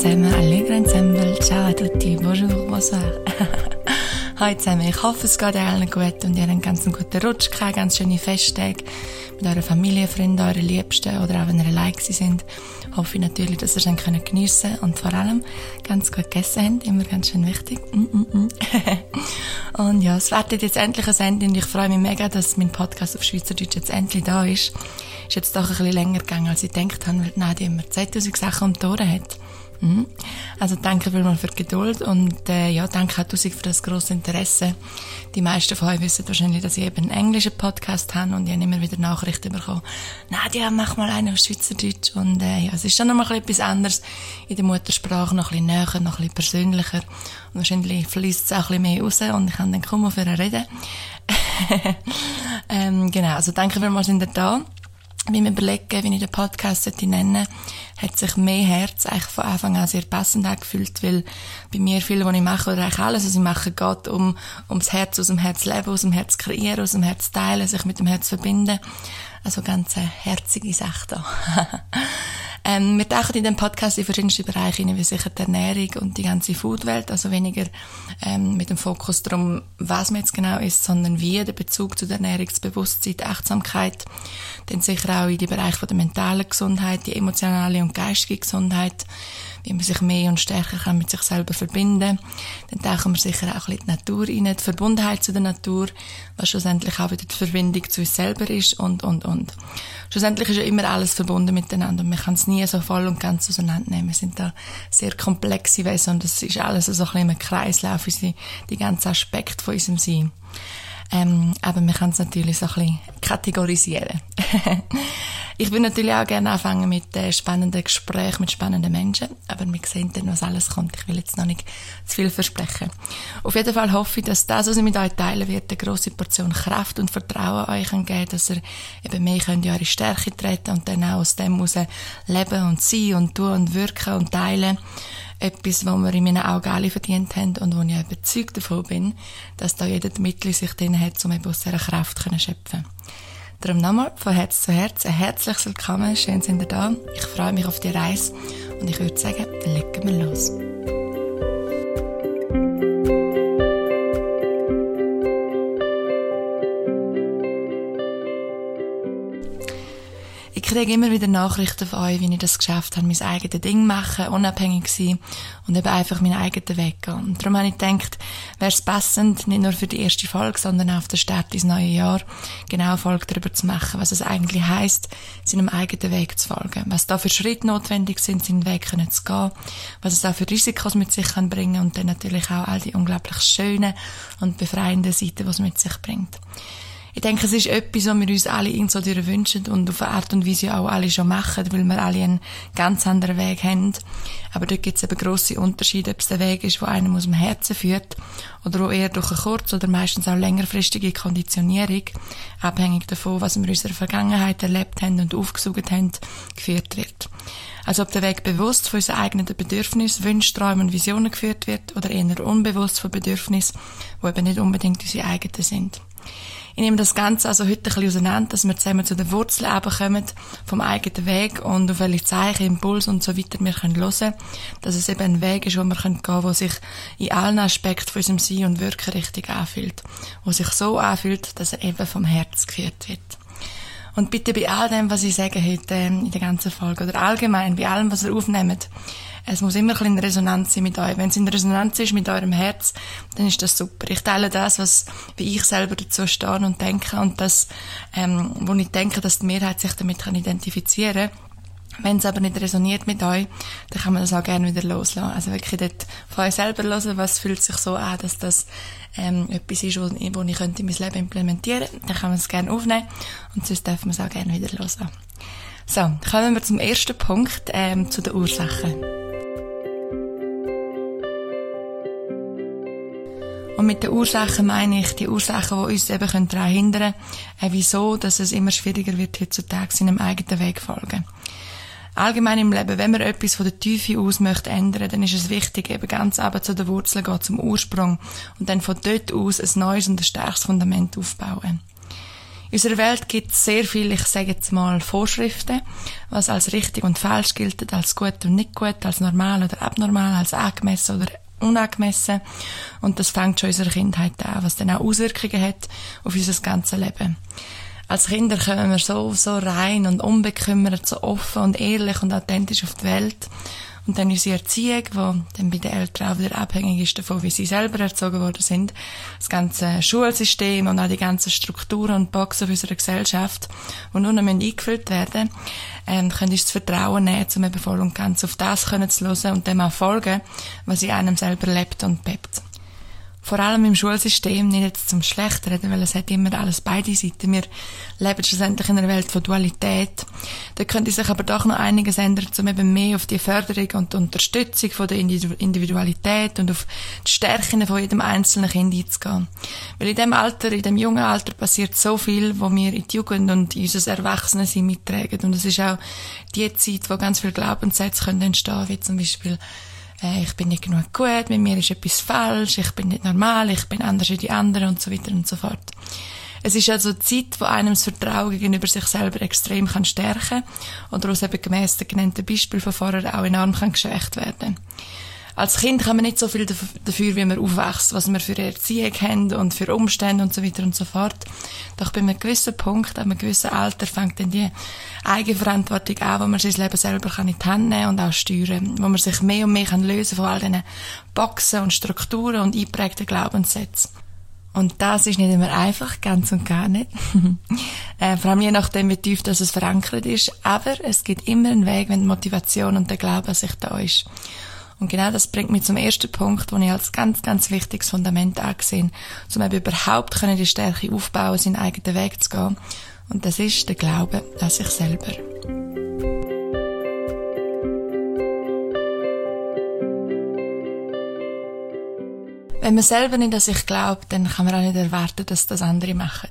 zusammen, Allegro Ensemble, ciao a tutti, bonjour, bonsoir. Hallo zusammen, ich hoffe es geht allen gut und ihr habt einen ganz guten Rutsch gehabt, ganz schöne Festtage mit eurer Familie, Freunden, euren Liebsten oder auch wenn ihr allein sind. Hoffe ich natürlich, dass ihr es können geniessen und vor allem ganz gut gegessen habt, immer ganz schön wichtig. Mm -mm -mm. und ja, es wartet jetzt endlich ein Ende und ich freue mich mega, dass mein Podcast auf Schweizerdeutsch jetzt endlich da ist. Ist jetzt doch ein bisschen länger gegangen, als ich gedacht habe, weil Nadia immer 2000 Sachen um die Ohren hat. Mhm. Also danke vielmals für die Geduld und äh, ja, danke auch tausend für das grosse Interesse. Die meisten von euch wissen wahrscheinlich, dass ich eben einen englischen Podcast habe und ich habe immer wieder Nachrichten bekommen. Nadia, mach mal einen auf Schweizerdeutsch und äh, ja, es ist dann nochmal etwas anderes in der Muttersprache, noch ein bisschen näher, noch ein bisschen persönlicher und wahrscheinlich fließt es auch ein bisschen mehr raus und ich kann dann kaum auf reden. ähm, genau, also danke vielmals, sind ihr da beim Überlegen, wie ich den Podcast nennen hat sich mehr Herz eigentlich von Anfang an sehr passend angefühlt, weil bei mir viel, was ich mache, oder eigentlich alles, was ich mache, geht um, ums Herz, aus dem Herz leben, aus dem Herz kreieren, aus dem Herz teilen, sich mit dem Herz verbinden. Also ganz eine herzige Sache da. Ähm, wir tauchen in dem Podcast in verschiedenste Bereiche hinein, wie sicher die Ernährung und die ganze Foodwelt, also weniger ähm, mit dem Fokus darum, was man jetzt genau ist, sondern wie der Bezug zu der Ernährungsbewusstsein, die Achtsamkeit, dann sicher auch in die Bereiche von der mentalen Gesundheit, die emotionale und geistige Gesundheit, wie man sich mehr und stärker kann mit sich selber verbinden Dann tauchen wir sicher auch ein bisschen die Natur rein, die Verbundenheit zu der Natur, was schlussendlich auch wieder die Verbindung zu uns selber ist und, und, und. Schlussendlich ist ja immer alles verbunden miteinander und man kann es nie so voll und ganz auseinandernehmen. Wir sind da sehr komplexe Wesen und es ist alles so ein bisschen im Kreislauf, die ganzen Aspekte von unserem Sein. Ähm, aber man kann es natürlich so ein bisschen kategorisieren. ich würde natürlich auch gerne anfangen mit äh, spannenden Gesprächen mit spannenden Menschen, aber wir sehen dann, was alles kommt. Ich will jetzt noch nicht zu viel versprechen. Auf jeden Fall hoffe ich, dass das, was ich mit euch teilen werde, eine grosse Portion Kraft und Vertrauen euch geben kann, dass ihr eben mehr könnt in eure Stärke treten und dann auch aus dem heraus leben und sein und tun und wirken und teilen etwas, was wir in meinen Augen alle verdient haben und wo ich überzeugt davon bin, dass da jeder die Mittel sich drin hat, um eben aus dieser Kraft zu schöpfen. Darum nochmal von Herz zu Herz ein herzliches Willkommen, schön sind ihr da. Ich freue mich auf die Reise und ich würde sagen, legen wir los. Kriege immer wieder Nachrichten von euch, wie ich das geschafft habe, mein eigenes Ding machen, unabhängig sein und eben einfach meinen eigenen Weg gehen. Und darum habe ich gedacht, wäre es passend, nicht nur für die erste Folge, sondern auch auf den Start ins neue Jahr, genau Folge darüber zu machen, was es eigentlich heisst, seinem eigenen Weg zu folgen. Was da für Schritte notwendig sind, seinen Weg können zu gehen, was es da für Risikos mit sich kann bringen und dann natürlich auch all die unglaublich schönen und befreienden Seiten, die es mit sich bringt. Ich denke, es ist etwas, was wir uns alle irgend so wünschen und auf eine Art und Weise auch alle schon machen, weil wir alle einen ganz anderen Weg haben. Aber dort gibt es eben grosse Unterschiede, ob es der Weg ist, der einem aus dem Herzen führt oder wo eher durch eine kurz- oder meistens auch längerfristige Konditionierung, abhängig davon, was wir in unserer Vergangenheit erlebt haben und aufgesucht haben, geführt wird. Also ob der Weg bewusst von unseren eigenen Bedürfnissen, Wünschen, Träumen und Visionen geführt wird oder eher unbewusst von Bedürfnissen, die eben nicht unbedingt unsere eigenen sind. Ich nehme das Ganze also heute ein bisschen auseinander, dass wir zusammen zu den Wurzeln eben kommen, vom eigenen Weg und auf welche Zeichen, Impulse und so weiter wir können hören, dass es eben ein Weg ist, wo wir gehen können, der sich in allen Aspekten von unserem Sein und Wirken richtig anfühlt. Wo sich so anfühlt, dass er eben vom Herz geführt wird. Und bitte bei all dem, was ich sage heute ähm, in der ganzen Folge oder allgemein bei allem, was ihr aufnehmt, es muss immer ein bisschen in Resonanz sein mit euch. Wenn es in Resonanz ist mit eurem Herz, dann ist das super. Ich teile das, was, wie ich selber dazu stehe und denke und das, ähm, wo ich denke, dass die Mehrheit sich damit kann identifizieren kann. Wenn es aber nicht resoniert mit euch, dann kann man das auch gerne wieder loslassen. Also wirklich dort von euch selber hören, was fühlt sich so an, dass das ähm, etwas ist, wo, wo ich könnte in mein Leben implementieren könnte. Dann kann man es gerne aufnehmen und sonst darf man es auch gerne wieder loslassen. So, kommen wir zum ersten Punkt, ähm, zu den Ursachen. Und mit den Ursachen meine ich die Ursachen, die uns eben daran hindern können, äh, wieso, dass es immer schwieriger wird, heutzutage seinem eigenen Weg folgen. Allgemein im Leben, wenn man etwas von der Tiefe aus möchte ändern, dann ist es wichtig, eben ganz aber zu den Wurzeln gehen, zum Ursprung und dann von dort aus ein neues und ein starkes Fundament aufbauen. In unserer Welt gibt es sehr viele, ich sage jetzt mal, Vorschriften, was als richtig und falsch gilt, als gut und nicht gut, als normal oder abnormal, als angemessen oder unangemessen. Und das fängt schon in unserer Kindheit an, was dann auch Auswirkungen hat auf unser ganzes Leben. Als Kinder kommen wir so, so rein und unbekümmert, so offen und ehrlich und authentisch auf die Welt. Und dann unsere Erziehung, die dann bei den Eltern auch wieder abhängig ist davon, wie sie selber erzogen worden sind. Das ganze Schulsystem und auch die ganzen Strukturen und Boxen unserer Gesellschaft, die nur noch eingefüllt werden ähm, können uns das Vertrauen nehmen, um eben voll und ganz auf das zu hören und dem auch folgen, was in einem selber lebt und bebt vor allem im Schulsystem nicht jetzt zum Schlechteren, weil es hat immer alles beide Seiten. Wir leben schlussendlich in einer Welt von Dualität. Da könnte sich aber doch noch einiges ändern, um eben mehr auf die Förderung und die Unterstützung von der Individualität und auf die Stärken von jedem einzelnen Kind einzugehen. Weil in dem Alter, in dem jungen Alter passiert so viel, wo wir in die Jugend und in unser Erwachsenensein mittragen. Und es ist auch die Zeit, wo ganz viele Glaubenssätze entstehen können wie zum Beispiel äh, ich bin nicht genug gut, mit mir ist etwas falsch, ich bin nicht normal, ich bin anders wie die anderen und so weiter und so fort. Es ist also Zeit, wo einem das Vertrauen gegenüber sich selber extrem kann stärken und daraus eben gemäss den genannten Beispiel von vorher auch enorm kann geschwächt werden als Kind kann man nicht so viel dafür, wie man aufwächst, was wir für Erziehung haben und für Umstände und so weiter und so fort. Doch bei einem gewissen Punkt, an einem gewissen Alter, fängt dann die Eigenverantwortung an, wo man sein Leben selber kann in die Hand nehmen und auch steuern, wo man sich mehr und mehr kann lösen von all diesen Boxen und Strukturen und eingeprägten Glaubenssätzen. Und das ist nicht immer einfach, ganz und gar nicht. äh, vor allem je nachdem, wie tief das verankert ist. Aber es gibt immer einen Weg, wenn die Motivation und der Glaube an sich da ist. Und genau das bringt mich zum ersten Punkt, den ich als ganz, ganz wichtiges Fundament angesehen, um eben überhaupt die Stärke aufbauen, seinen eigenen Weg zu gehen. Und das ist der Glaube an sich selber. Wenn man selber nicht an sich glaubt, dann kann man auch nicht erwarten, dass das andere machen.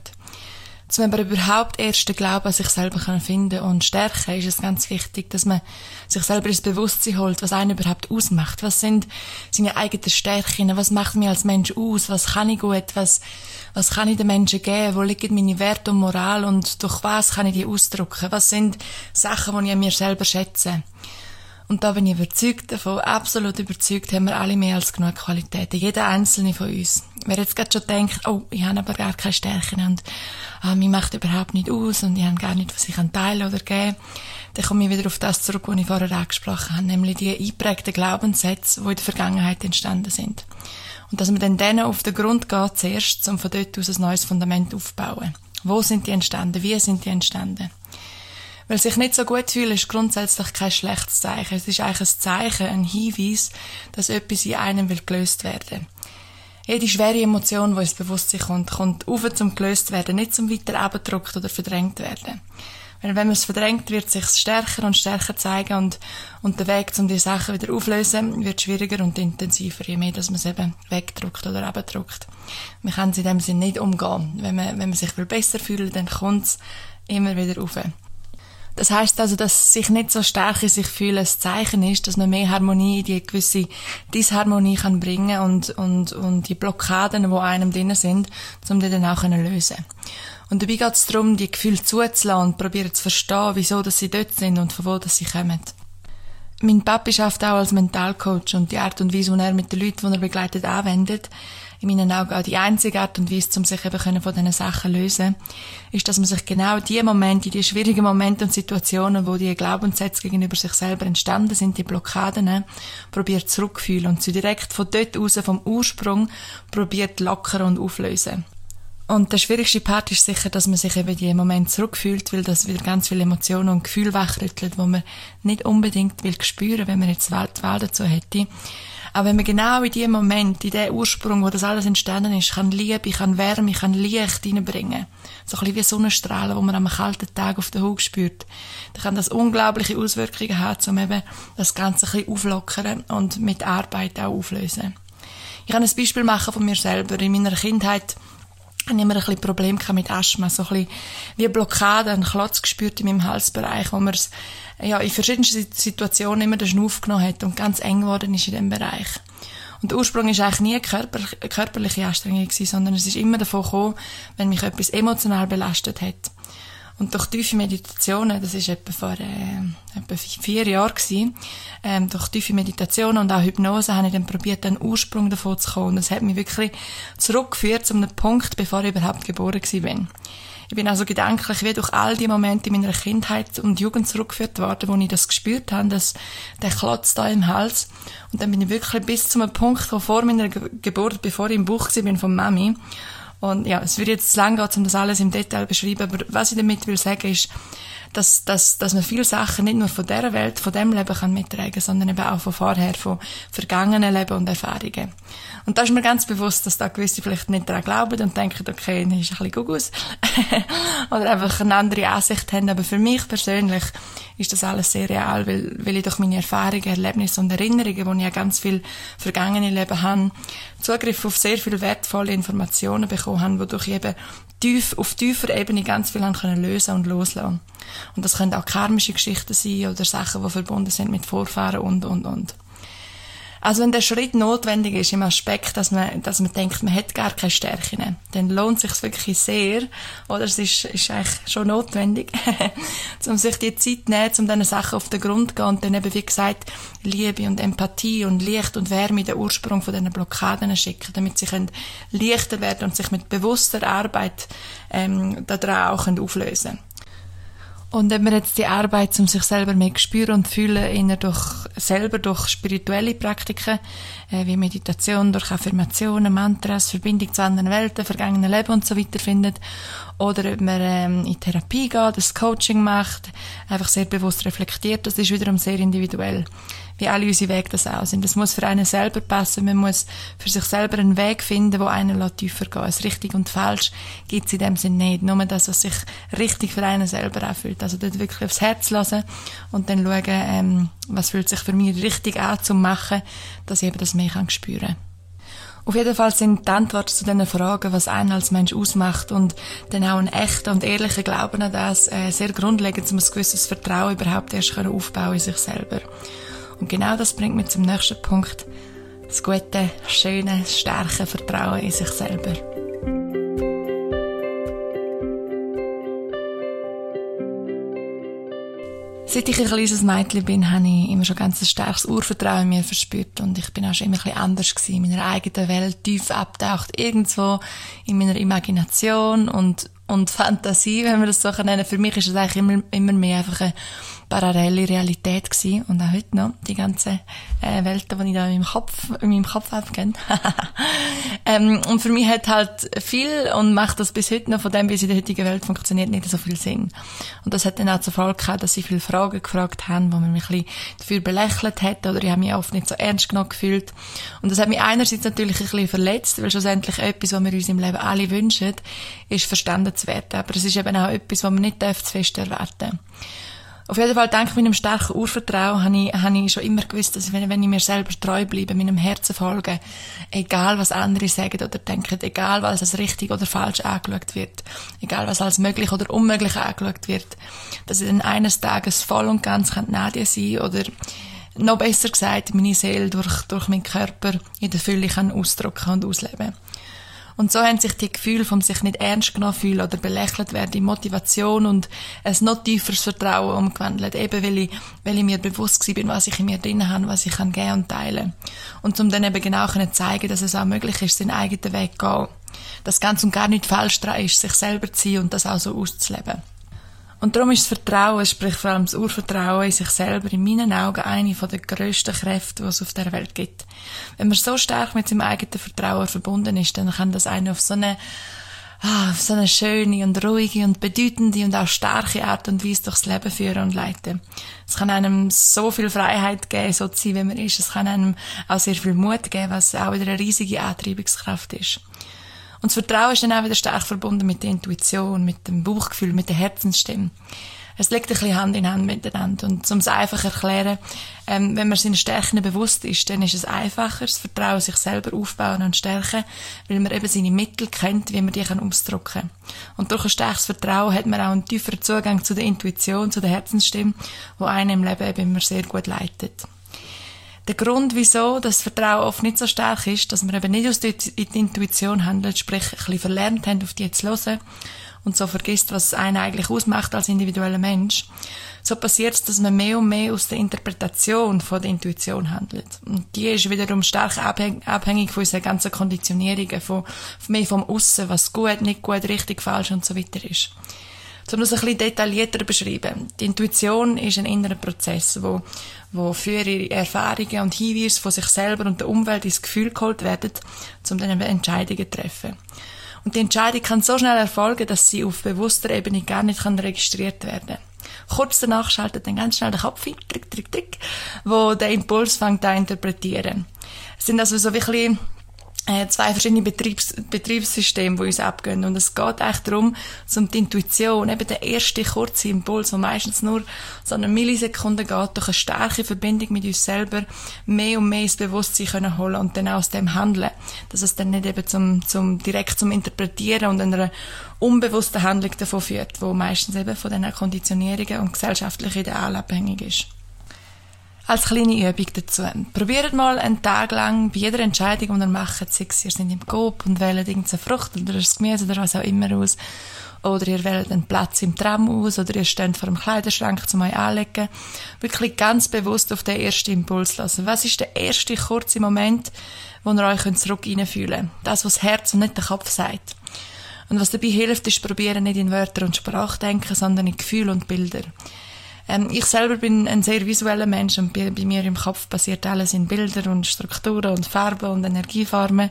Um aber überhaupt erst den Glauben an sich selber können finden und stärken, ist es ganz wichtig, dass man sich selber ins Bewusstsein holt, was einen überhaupt ausmacht. Was sind seine eigenen Stärken? Was macht mich als Mensch aus? Was kann ich gut? Was, was kann ich den Menschen geben? Wo liegen meine Werte und Moral? Und durch was kann ich die ausdrücken? Was sind Sachen, die ich an mir selber schätze? Und da bin ich überzeugt davon, absolut überzeugt, haben wir alle mehr als genug Qualitäten. Jeder einzelne von uns. Wer jetzt gerade schon denkt, oh, ich habe aber gar keine Stärken und ah, mich macht überhaupt nicht aus und ich habe gar nicht, was ich kann teilen oder geben, dann komme ich wieder auf das zurück, was ich vorher angesprochen habe, nämlich die eingeprägten Glaubenssätze, die in der Vergangenheit entstanden sind. Und dass man dann denen auf den Grund geht zuerst, um von dort aus ein neues Fundament aufzubauen. Wo sind die entstanden? Wie sind die entstanden? Weil sich nicht so gut fühlen ist grundsätzlich kein schlechtes Zeichen. Es ist eigentlich ein Zeichen, ein Hinweis, dass etwas in einem will gelöst werden. Jede schwere Emotion, die ins Bewusstsein kommt, kommt auf zum gelöst werden, nicht zum weiter abgedruckt oder verdrängt werden. Weil wenn man es verdrängt, wird es sich stärker und stärker zeigen und, und der Weg, um die Sachen wieder auflösen, wird schwieriger und intensiver, je mehr, dass man es eben wegdruckt oder abdruckt. Man kann es in dem Sinne nicht umgehen. Wenn man, wenn man sich besser fühlt, dann kommt es immer wieder auf. Das heißt also, dass sich nicht so stark in sich fühlen ein Zeichen ist, dass man mehr Harmonie in die gewisse Disharmonie kann bringen und, und, und die Blockaden, wo einem drin sind, um die dann auch können lösen Und dabei geht es darum, die Gefühle zuzulassen und probieren zu verstehen, wieso dass sie dort sind und von wo dass sie kommen. Mein Papi schafft auch als Mentalcoach und die Art und Weise, wie er mit den Leuten, die er begleitet, anwendet, in meinen Augen auch die einzige Art und Weise, um sich eben von diesen Sachen lösen, ist, dass man sich genau die Momente, die schwierigen Momente und Situationen, wo die Glaubenssätze gegenüber sich selber entstanden sind, die Blockaden, probiert zurückfühlen und sie direkt von dort aus, vom Ursprung, probiert lockern und auflösen. Und der schwierigste Part ist sicher, dass man sich eben die Moment zurückfühlt, weil das wieder ganz viele Emotionen und Gefühle wachrüttelt, wo man nicht unbedingt will spüren, wenn man jetzt die Wahl dazu hätte. Aber wenn man genau in diesem Moment, in dem Ursprung, wo das alles entstanden ist, kann Liebe, kann Wärme, kann Licht reinbringen, so ein bisschen wie Sonnenstrahlen, wo man am kalten Tag auf der Haut spürt, dann kann das unglaubliche Auswirkungen haben, um eben das Ganze ein bisschen auflockern und mit Arbeit auch auflösen. Ich kann ein Beispiel machen von mir selber. In meiner Kindheit habe ich immer ein bisschen Problem mit Asthma, so ein bisschen wie eine Blockade, einen Klotz gespürt in meinem Halsbereich, wo man es ja, in verschiedensten Situationen immer den Schnuff genommen hat und ganz eng geworden ist in dem Bereich. Und der Ursprung ist eigentlich nie körper, körperliche Anstrengung gewesen, sondern es ist immer davon gekommen, wenn mich etwas emotional belastet hat. Und durch tiefe Meditationen, das ist etwa vor äh, etwa vier Jahren ähm, durch tiefe Meditationen und auch Hypnose habe ich dann probiert, den Ursprung davon zu kommen. Und das hat mich wirklich zurückgeführt zu einem Punkt, bevor ich überhaupt geboren bin. Ich bin also gedanklich wie durch all die Momente in meiner Kindheit und Jugend zurückgeführt worden, wo ich das gespürt habe, dass der Klotz da im Hals. Und dann bin ich wirklich bis zu einem Punkt, wo vor meiner Geburt, bevor ich im Buch war, bin von Mami. Und ja, es wird jetzt zu lang gehen, um das alles im Detail beschreiben, aber was ich damit will sagen ist, dass, dass, dass man viele Sachen nicht nur von dieser Welt, von dem Leben kann mittragen, sondern eben auch von vorher, von vergangenen Leben und Erfahrungen. Und da ist mir ganz bewusst, dass da gewisse vielleicht nicht daran glauben und denken, okay, das ist ein bisschen Gugus. Oder einfach eine andere Ansicht haben. Aber für mich persönlich ist das alles sehr real, weil, weil ich durch meine Erfahrungen, Erlebnisse und Erinnerungen, wo ich ja ganz viel vergangene Leben habe, Zugriff auf sehr viele wertvolle Informationen bekommen habe, wodurch ich eben tief, auf tiefer Ebene ganz viel können lösen und loslassen. Und das können auch karmische Geschichten sein oder Sachen, die verbunden sind mit Vorfahren und, und, und. Also wenn der Schritt notwendig ist im Aspekt, dass man, dass man denkt, man hat gar keine Stärken, dann lohnt sich wirklich sehr, oder es ist, ist eigentlich schon notwendig, um sich die Zeit nehmen, um diesen Sachen auf den Grund zu gehen und dann eben, wie gesagt, Liebe und Empathie und Licht und Wärme den Ursprung von diesen Blockaden schicken, damit sie können leichter werden und sich mit bewusster Arbeit ähm, daran auch können auflösen können. Und wenn man jetzt die Arbeit, um sich selber mehr spüren und fühlen, eher durch, selber durch spirituelle Praktiken, äh, wie Meditation, durch Affirmationen, Mantras, Verbindung zu anderen Welten, vergangenen Leben und so weiter findet, oder ob man ähm, in Therapie geht, das Coaching macht, einfach sehr bewusst reflektiert, das ist wiederum sehr individuell wie alle unsere Wege das auch sind. Das muss für einen selber passen. Man muss für sich selber einen Weg finden, wo einen tiefer geht. Das richtig und falsch gibt es in dem Sinne nicht. Nur das, was sich richtig für einen selber anfühlt. Also dort wirklich aufs Herz lassen und dann schauen, ähm, was fühlt sich für mich richtig an zu machen, dass ich eben das mehr kann spüren auf jeden Fall sind die Antworten zu diesen Fragen, was einen als Mensch ausmacht und dann auch ein echter und ehrlicher Glauben an das, äh, sehr grundlegend, um ein gewisses Vertrauen überhaupt erst aufbauen in sich selber. Und genau das bringt mich zum nächsten Punkt. Das gute, schöne, starke Vertrauen in sich selber. Seit ich ein kleines Mädchen bin, habe ich immer schon ganz ein starkes Urvertrauen in mir verspürt und ich bin auch schon immer ein bisschen anders gewesen, in meiner eigenen Welt, tief abtaucht, irgendwo in meiner Imagination und, und Fantasie, wenn wir das so nennen. Für mich ist es eigentlich immer, immer mehr einfach eine parallele Realität gewesen und auch heute noch die ganze äh, Welten, die ich da in meinem Kopf, in meinem Kopf abgehen. ähm, und für mich hat halt viel und macht das bis heute noch von dem, wie es in der heutigen Welt funktioniert, nicht so viel Sinn. Und das hat dann auch zur Folge gehabt, dass sie viele Fragen gefragt haben, wo man mich ein bisschen dafür belächelt hat oder ich habe mich oft nicht so ernst genommen gefühlt. Und das hat mich einerseits natürlich ein bisschen verletzt, weil schlussendlich etwas, was wir uns im Leben alle wünschen, ist verstanden zu werden. Aber es ist eben auch etwas, was man nicht zu fest erwarten darf. Auf jeden Fall, dank meinem starken Urvertrauen, habe ich, habe ich schon immer gewusst, dass wenn, wenn ich mir selber treu bleibe, meinem Herzen folge, egal was andere sagen oder denken, egal was als richtig oder falsch angeschaut wird, egal was als möglich oder unmöglich angeschaut wird, dass ich dann eines Tages voll und ganz Nadie sein oder noch besser gesagt, meine Seele durch, durch meinen Körper in der Fülle kann ausdrücken und ausleben. Und so haben sich die Gefühle von sich nicht ernst genommen fühlen oder belächelt werden in Motivation und ein noch tieferes Vertrauen umgewandelt. Eben weil ich, weil ich mir bewusst bin, was ich in mir drin habe, was ich kann geben und teilen. Und um dann eben genau zu zeigen, dass es auch möglich ist, seinen eigenen Weg zu gehen. Dass ganz und gar nicht falsch dran ist, sich selber zu sein und das auch so auszuleben. Und darum ist das Vertrauen, sprich vor allem das Urvertrauen in sich selber, in meinen Augen eine der grössten Kräfte, die es auf der Welt gibt. Wenn man so stark mit seinem eigenen Vertrauen verbunden ist, dann kann das einen auf so eine, ah, auf so eine schöne und ruhige und bedeutende und auch starke Art und Weise durchs Leben führen und leiten. Es kann einem so viel Freiheit geben, so zu sein, wie man ist. Es kann einem auch sehr viel Mut geben, was auch wieder eine riesige Antreibungskraft ist. Und das Vertrauen ist dann auch wieder stark verbunden mit der Intuition, mit dem Bauchgefühl, mit der Herzensstimme. Es liegt ein bisschen Hand in Hand miteinander. Und um es einfach zu erklären, ähm, wenn man seinen Stärken bewusst ist, dann ist es einfacher, das Vertrauen sich selber aufbauen und stärken, weil man eben seine Mittel kennt, wie man die kann ausdrücken kann. Und durch ein starkes Vertrauen hat man auch einen tieferen Zugang zu der Intuition, zu der Herzensstimme, wo einen im Leben eben immer sehr gut leitet. Der Grund, wieso das Vertrauen oft nicht so stark ist, dass wir eben nicht aus der Intuition handeln, sprich ein bisschen verlernt haben, auf die zu hören und so vergisst, was einen eigentlich ausmacht als individueller Mensch, so passiert es, dass man mehr und mehr aus der Interpretation von der Intuition handelt. Und die ist wiederum stark abhängig von unseren ganzen Konditionierungen, von, mehr vom Aussen, was gut, nicht gut, richtig, falsch und so weiter ist. Um das ein bisschen detaillierter beschreiben. Die Intuition ist ein innerer Prozess, wo, wo für ihre Erfahrungen und Hinweise von sich selber und der Umwelt ins Gefühl geholt werden, um dann Entscheidungen zu treffen. Und die Entscheidung kann so schnell erfolgen, dass sie auf bewusster Ebene gar nicht kann registriert werden kann. Kurz danach schaltet dann ganz schnell der Kopf ein, trick, trick, trick, wo der Impuls fängt an interpretieren. Es sind also so wirklich äh, zwei verschiedene Betriebs Betriebssysteme, die uns abgehen. Und es geht eigentlich darum, um die Intuition, eben der erste kurze Impuls, der meistens nur so eine Millisekunde geht, durch eine starke Verbindung mit uns selber mehr und mehr ins Bewusstsein können holen und dann aus dem handeln. Dass es dann nicht eben zum, zum, direkt zum Interpretieren und einer unbewussten Handlung davon führt, wo meistens eben von den Konditionierungen und gesellschaftlichen Idealen abhängig ist als kleine Übung dazu. Probiert mal einen Tag lang bei jeder Entscheidung, die ihr macht, sei es, ihr seid im Coop und wählt irgendeine Frucht oder ein Gemüse oder was auch immer aus, oder ihr wählt einen Platz im Tram aus, oder ihr steht vor dem Kleiderschrank zum euch anlegen, wirklich ganz bewusst auf den ersten Impuls lassen. Was ist der erste kurze Moment, wo ihr euch zurück fühlen könnt? Das, was das Herz und nicht der Kopf sagt. Und was dabei hilft, ist probieren, nicht in Wörter und Sprache denken, sondern in Gefühl und Bilder. Ähm, ich selber bin ein sehr visueller Mensch und bei, bei, mir im Kopf passiert alles in Bilder und Strukturen und Farben und Energieformen.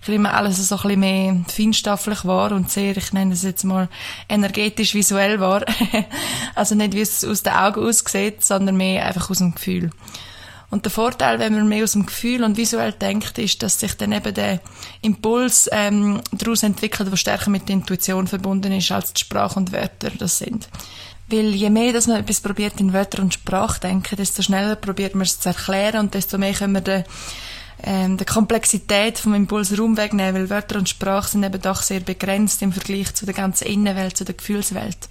Ich nehme alles so ein bisschen mehr feinstofflich wahr und sehr, ich nenne es jetzt mal energetisch visuell wahr. also nicht, wie es aus den Augen aussieht, sondern mehr einfach aus dem Gefühl. Und der Vorteil, wenn man mehr aus dem Gefühl und visuell denkt, ist, dass sich dann eben der Impuls ähm, daraus entwickelt, der stärker mit der Intuition verbunden ist, als die Sprache und Wörter das sind. Weil je mehr, dass man etwas probiert in Wörter und Sprache denken, desto schneller probiert man es zu erklären und desto mehr können wir den, ähm, der Komplexität vom Impuls Raum wegnehmen, weil Wörter und Sprache sind eben doch sehr begrenzt im Vergleich zu der ganzen Innenwelt, zu der Gefühlswelt.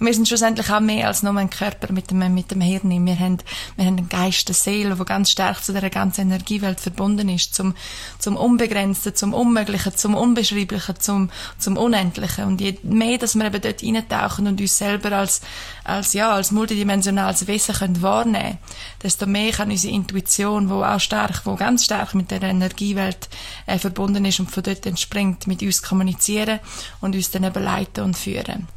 Und wir sind schlussendlich auch mehr als nur ein Körper mit dem, mit dem Hirn. Wir haben, wir haben einen Geist, eine Seele, die ganz stark zu der ganzen Energiewelt verbunden ist, zum, zum Unbegrenzten, zum Unmöglichen, zum Unbeschreiblichen, zum, zum Unendlichen. Und je mehr, dass wir eben dort eintauchen und uns selber als, als, ja, als multidimensionales Wesen können wahrnehmen desto mehr kann unsere Intuition, wo auch stark, wo ganz stark mit der Energiewelt äh, verbunden ist und von dort entspringt, mit uns kommunizieren und uns dann eben leiten und führen.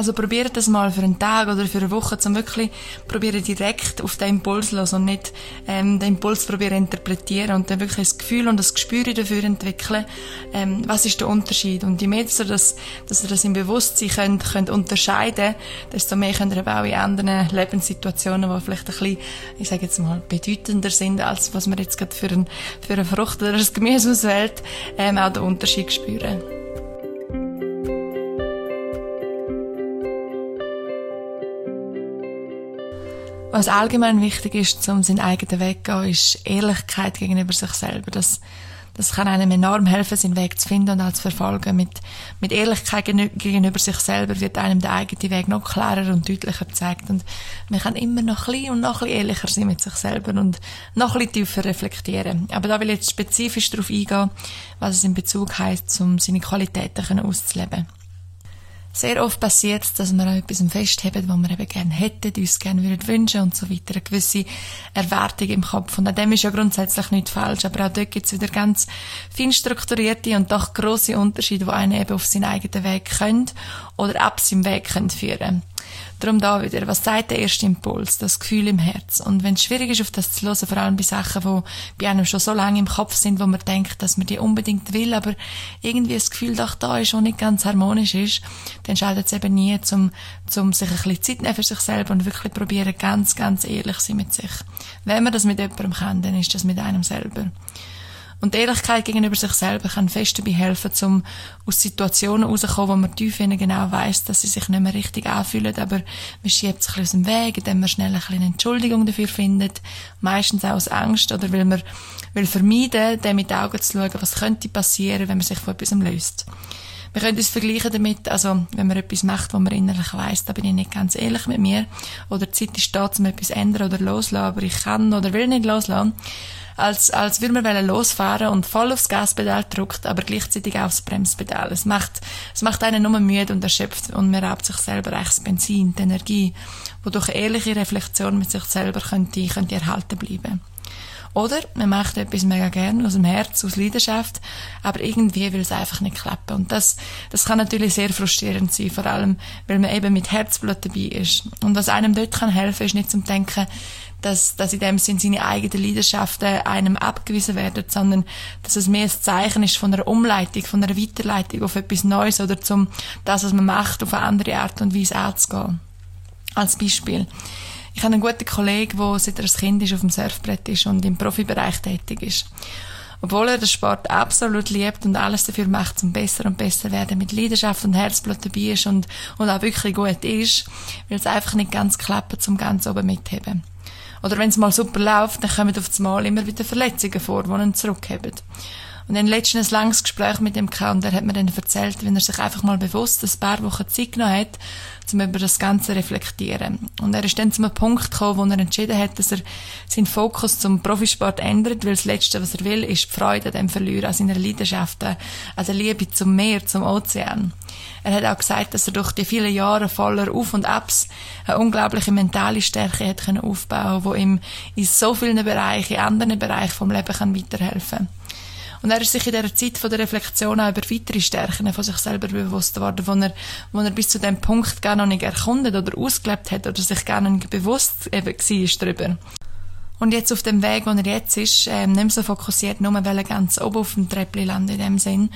Also probiert das mal für einen Tag oder für eine Woche, zum wirklich probieren direkt auf den Impuls los und nicht ähm, den Impuls probieren interpretieren und dann wirklich das Gefühl und das Gespür dafür entwickeln, ähm, was ist der Unterschied. Und je mehr, dass ihr das, dass ihr das im Bewusstsein könnt, könnt unterscheiden, desto mehr könnt ihr auch in anderen Lebenssituationen, die vielleicht ein bisschen, ich sage jetzt mal, bedeutender sind, als was man jetzt gerade für, ein, für eine Frucht oder ein Gemüse auswählt, ähm, auch den Unterschied spüren. Was allgemein wichtig ist, um seinen eigenen Weg zu gehen, ist Ehrlichkeit gegenüber sich selber. Das, das kann einem enorm helfen, seinen Weg zu finden und auch zu verfolgen. Mit, mit Ehrlichkeit gegenüber sich selber wird einem der eigene Weg noch klarer und deutlicher gezeigt. Und man kann immer noch ein bisschen und noch ein bisschen ehrlicher sein mit sich selber und noch ein bisschen tiefer reflektieren. Aber da will ich jetzt spezifisch darauf eingehen, was es in Bezug heißt, um seine Qualitäten auszuleben. Sehr oft passiert dass wir auch etwas festheben, was wir eben gerne hätten, uns gerne würden wünschen und so weiter. Eine gewisse Erwartung im Kopf. Und an dem ist ja grundsätzlich nicht falsch. Aber auch dort gibt es wieder ganz fein strukturierte und doch grosse Unterschiede, die einen eben auf seinen eigenen Weg können oder ab seinem Weg können führen Darum da wieder, was sagt der erste Impuls, das Gefühl im Herz? Und wenn es schwierig ist, auf das zu hören, vor allem bei Sachen, die bei einem schon so lange im Kopf sind, wo man denkt, dass man die unbedingt will, aber irgendwie das Gefühl doch da ist, und nicht ganz harmonisch ist, dann schaltet es eben nie, zum, zum sich ein bisschen Zeit nehmen für sich selber und wirklich probieren, ganz, ganz ehrlich sein mit sich. Wenn man das mit jemandem kann, dann ist das mit einem selber. Und Ehrlichkeit gegenüber sich selber kann fest dabei helfen, um aus Situationen rauszukommen, wo man tief innen genau weiss, dass sie sich nicht mehr richtig anfühlen, aber man schiebt sich ein bisschen aus dem Weg, indem man schnell ein eine Entschuldigung dafür findet, meistens auch aus Angst oder weil man will vermeiden, dem mit Augen zu schauen, was könnte passieren, wenn man sich von etwas löst. Wir können uns vergleichen damit, also, wenn man etwas macht, wo man innerlich weiss, da bin ich nicht ganz ehrlich mit mir, oder die Zeit ist da, um etwas ändern oder loslassen, aber ich kann oder will nicht loslassen, als, als würde man losfahren und voll aufs Gaspedal drückt, aber gleichzeitig aufs Bremspedal. Es macht, es macht einen nur müde und erschöpft und man raubt sich selber echt das Benzin, die Energie, wodurch ehrliche Reflexion mit sich selber könnte, könnte erhalten bleiben. Oder man macht etwas mega gern aus dem Herz, aus Leidenschaft, aber irgendwie will es einfach nicht klappen. Und das, das kann natürlich sehr frustrierend sein, vor allem, weil man eben mit Herzblut dabei ist. Und was einem dort kann helfen, ist nicht zum Denken, dass, dass in dem Sinn seine eigenen Leidenschaften einem abgewiesen werden, sondern dass es mehr ein Zeichen ist von einer Umleitung, von einer Weiterleitung auf etwas Neues oder zum das, was man macht, auf eine andere Art und Weise anzugehen. Als Beispiel. Ich habe einen guten Kollegen, der seit er ein Kind ist auf dem Surfbrett ist und im Profibereich tätig ist. Obwohl er den Sport absolut liebt und alles dafür macht, um besser und besser werden, mit Leidenschaft und Herzblut dabei ist und, und auch wirklich gut ist, will es einfach nicht ganz klappen, zum ganz oben mitheben. Oder wenn es mal super läuft, dann kommen auf das Mal immer wieder Verletzungen vor, die ihn zurückheben. Und dann letztens ein langes Gespräch mit ihm gehabt und er hat mir dann erzählt, wenn er sich einfach mal bewusst ein paar Wochen Zeit genommen hat, um über das Ganze reflektieren. Und er ist dann zu einem Punkt gekommen, wo er entschieden hat, dass er seinen Fokus zum Profisport ändert, weil das Letzte, was er will, ist die Freude an dem Verlieren, an seiner Leidenschaft, an der Liebe zum Meer, zum Ozean. Er hat auch gesagt, dass er durch die vielen Jahre voller Auf und Abs eine unglaubliche mentale Stärke hat können aufbauen, wo ihm in so vielen Bereichen, in anderen Bereichen vom Leben weiterhelfen kann. Und er ist sich in dieser Zeit von der Reflexion auch über weitere Stärken von sich selber bewusst geworden, wo er, wo er bis zu dem Punkt gar noch nicht erkundet oder ausgelebt hat oder sich gar nicht bewusst eben war darüber. Und jetzt auf dem Weg, wo er jetzt ist, ähm, nicht mehr so fokussiert, nur weil er ganz oben auf dem Treppli landet in dem Sinn,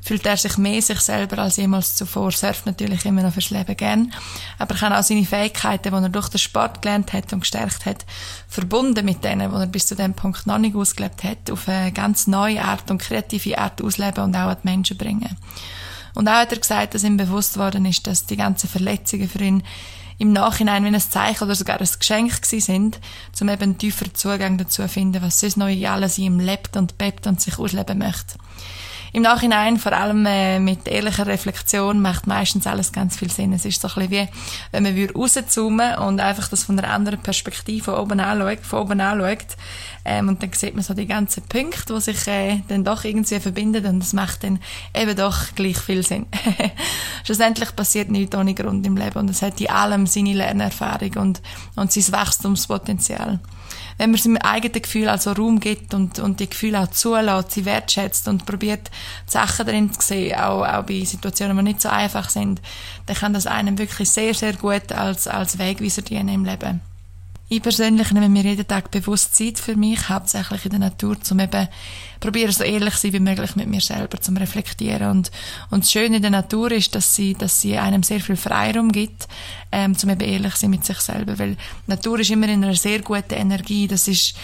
fühlt er sich mehr sich selber als jemals zuvor, surft natürlich immer noch fürs Leben gern, aber kann auch seine Fähigkeiten, die er durch den Sport gelernt hat und gestärkt hat, verbunden mit denen, die er bis zu dem Punkt noch nicht ausgelebt hat, auf eine ganz neue Art und kreative Art ausleben und auch an die Menschen bringen. Und auch hat er gesagt, dass ihm bewusst worden ist, dass die ganzen Verletzungen für ihn im Nachhinein wie ein Zeichen oder sogar ein Geschenk gewesen sind, um eben einen tieferen Zugang dazu zu finden, was sonst noch in alles in ihm lebt und bebt und sich ausleben möchte. Im Nachhinein, vor allem äh, mit ehrlicher Reflexion, macht meistens alles ganz viel Sinn. Es ist so ein bisschen wie, wenn man rauszoomen und einfach das von einer anderen Perspektive oben anschaut, von oben anschaut, ähm, und dann sieht man so die ganzen Punkte, die sich äh, dann doch irgendwie verbinden und das macht dann eben doch gleich viel Sinn. Schlussendlich passiert nichts ohne Grund im Leben und es hat in allem seine Lernerfahrung und, und sein Wachstumspotenzial wenn man seinem eigenen Gefühl also Raum gibt und, und die Gefühle auch zulässt, sie wertschätzt und probiert, Sachen darin zu sehen, auch, auch bei Situationen, die nicht so einfach sind, dann kann das einem wirklich sehr, sehr gut als, als Wegweiser dienen im Leben. Ich persönlich nehme mir jeden Tag bewusst Zeit für mich, hauptsächlich in der Natur, zum eben probieren so ehrlich sein wie möglich mit mir selber, zum reflektieren und und das Schöne in der Natur ist, dass sie dass sie einem sehr viel Freiraum gibt, ähm, zum eben ehrlich sein mit sich selber, weil Natur ist immer in einer sehr guten Energie, das ist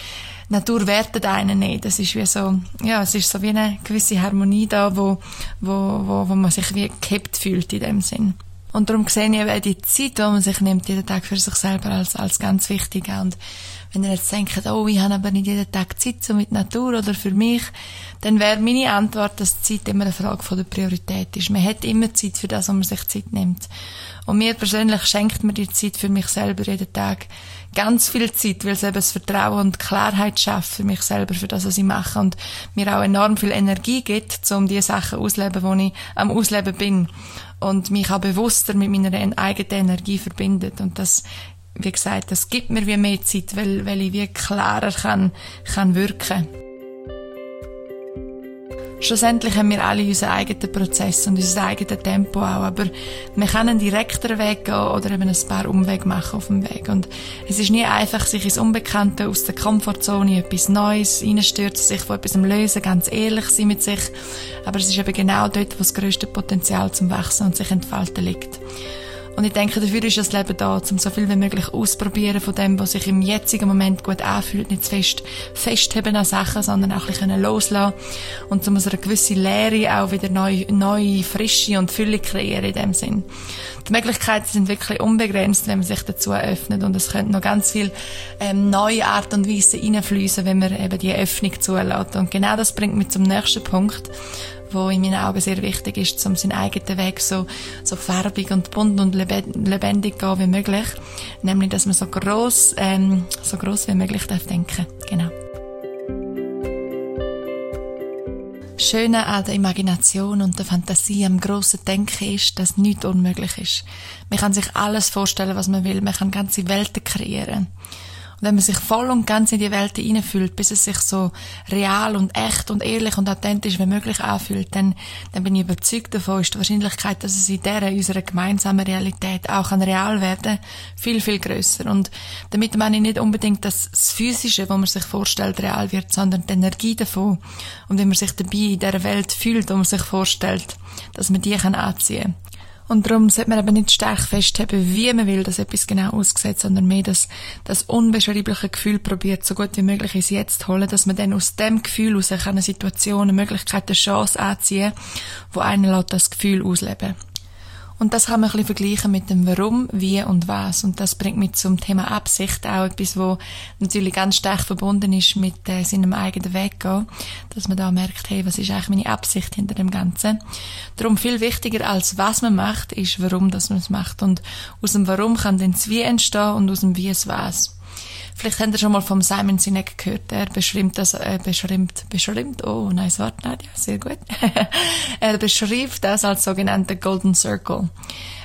Natur wertet einen nicht. Das ist wie so, ja, es ist so wie eine gewisse Harmonie da, wo, wo, wo, wo man sich wie gehabt fühlt in dem Sinn. Und darum sehe ich eben die Zeit, die man sich nimmt, jeden Tag für sich selber als, als ganz wichtig. Und wenn ihr jetzt denkt, oh, ich habe aber nicht jeden Tag Zeit so mit Natur oder für mich, dann wäre meine Antwort, dass Zeit immer eine Frage von der Priorität ist. Man hat immer Zeit für das, wo man sich Zeit nimmt. Und mir persönlich schenkt mir die Zeit für mich selber jeden Tag ganz viel Zeit, weil es eben das Vertrauen und Klarheit schafft für mich selber, für das, was ich mache und mir auch enorm viel Energie gibt, um die Sachen auszuleben, wo ich am Ausleben bin und mich auch bewusster mit meiner eigenen Energie verbindet und das wie gesagt, das gibt mir wie mehr Zeit, weil, weil ich wie klarer kann, kann wirken. Schlussendlich haben wir alle unseren eigenen Prozess und unser eigenes Tempo auch, aber wir können einen direkteren Weg gehen oder eben ein paar Umwege machen auf dem Weg. Und es ist nie einfach, sich ins Unbekannte, aus der Komfortzone etwas Neues reinstürzen, sich von etwas lösen, ganz ehrlich sein mit sich. Aber es ist eben genau dort, wo das grösste Potenzial zum Wachsen und sich entfalten liegt. Und ich denke, dafür ist das Leben da, um so viel wie möglich auszuprobieren von dem, was sich im jetzigen Moment gut anfühlt, nicht zu fest festheben an Sachen, sondern auch ein bisschen loslassen und um eine gewisse Leere auch wieder neue, neue Frische und Fülle kreieren in dem Sinn. Die Möglichkeiten sind wirklich unbegrenzt, wenn man sich dazu öffnet und es könnte noch ganz viel ähm, neue Art und Weise reinfließen, wenn man eben die Öffnung zulässt. Und genau das bringt mich zum nächsten Punkt wo in meinen Augen sehr wichtig ist, um seinen eigenen Weg so, so farbig und bunt und lebendig gehen wie möglich. Nämlich, dass man so groß, ähm, so groß wie möglich darf denken. Genau. Schöne an der Imagination und der Fantasie am grossen Denken ist, dass nichts unmöglich ist. Man kann sich alles vorstellen, was man will. Man kann ganze Welten kreieren. Und wenn man sich voll und ganz in die Welt hineinfühlt, bis es sich so real und echt und ehrlich und authentisch wie möglich anfühlt, dann, dann bin ich überzeugt davon, ist die Wahrscheinlichkeit, dass es in dieser, unserer gemeinsamen Realität auch an real werden, viel, viel grösser. Und damit meine ich nicht unbedingt dass das Physische, was man sich vorstellt, real wird, sondern die Energie davon. Und wenn man sich dabei in dieser Welt fühlt, wo man sich vorstellt, dass man die kann anziehen kann. Und darum sollte man aber nicht stark festhalten, wie man will, dass etwas genau aussieht, sondern mehr das, das unbeschreibliche Gefühl probiert, so gut wie möglich ins Jetzt holen, dass man dann aus dem Gefühl aus eine Situation, eine Möglichkeit, eine Chance anziehen, wo einen das Gefühl ausleben und das kann man ein bisschen vergleichen mit dem Warum, Wie und Was. Und das bringt mich zum Thema Absicht auch etwas, wo natürlich ganz stark verbunden ist mit äh, seinem eigenen Weg. Dass man da merkt, hey, was ist eigentlich meine Absicht hinter dem Ganzen? Darum viel wichtiger als was man macht, ist warum, dass man es macht. Und aus dem Warum kann dann das Wie entstehen und aus dem Wie es Was. Vielleicht habt ihr schon mal vom Simon Sinek gehört. Er beschreibt das, äh, beschreibt, beschreibt, oh, nice Wort, Nadja, sehr gut. er beschreibt das als sogenannte Golden Circle.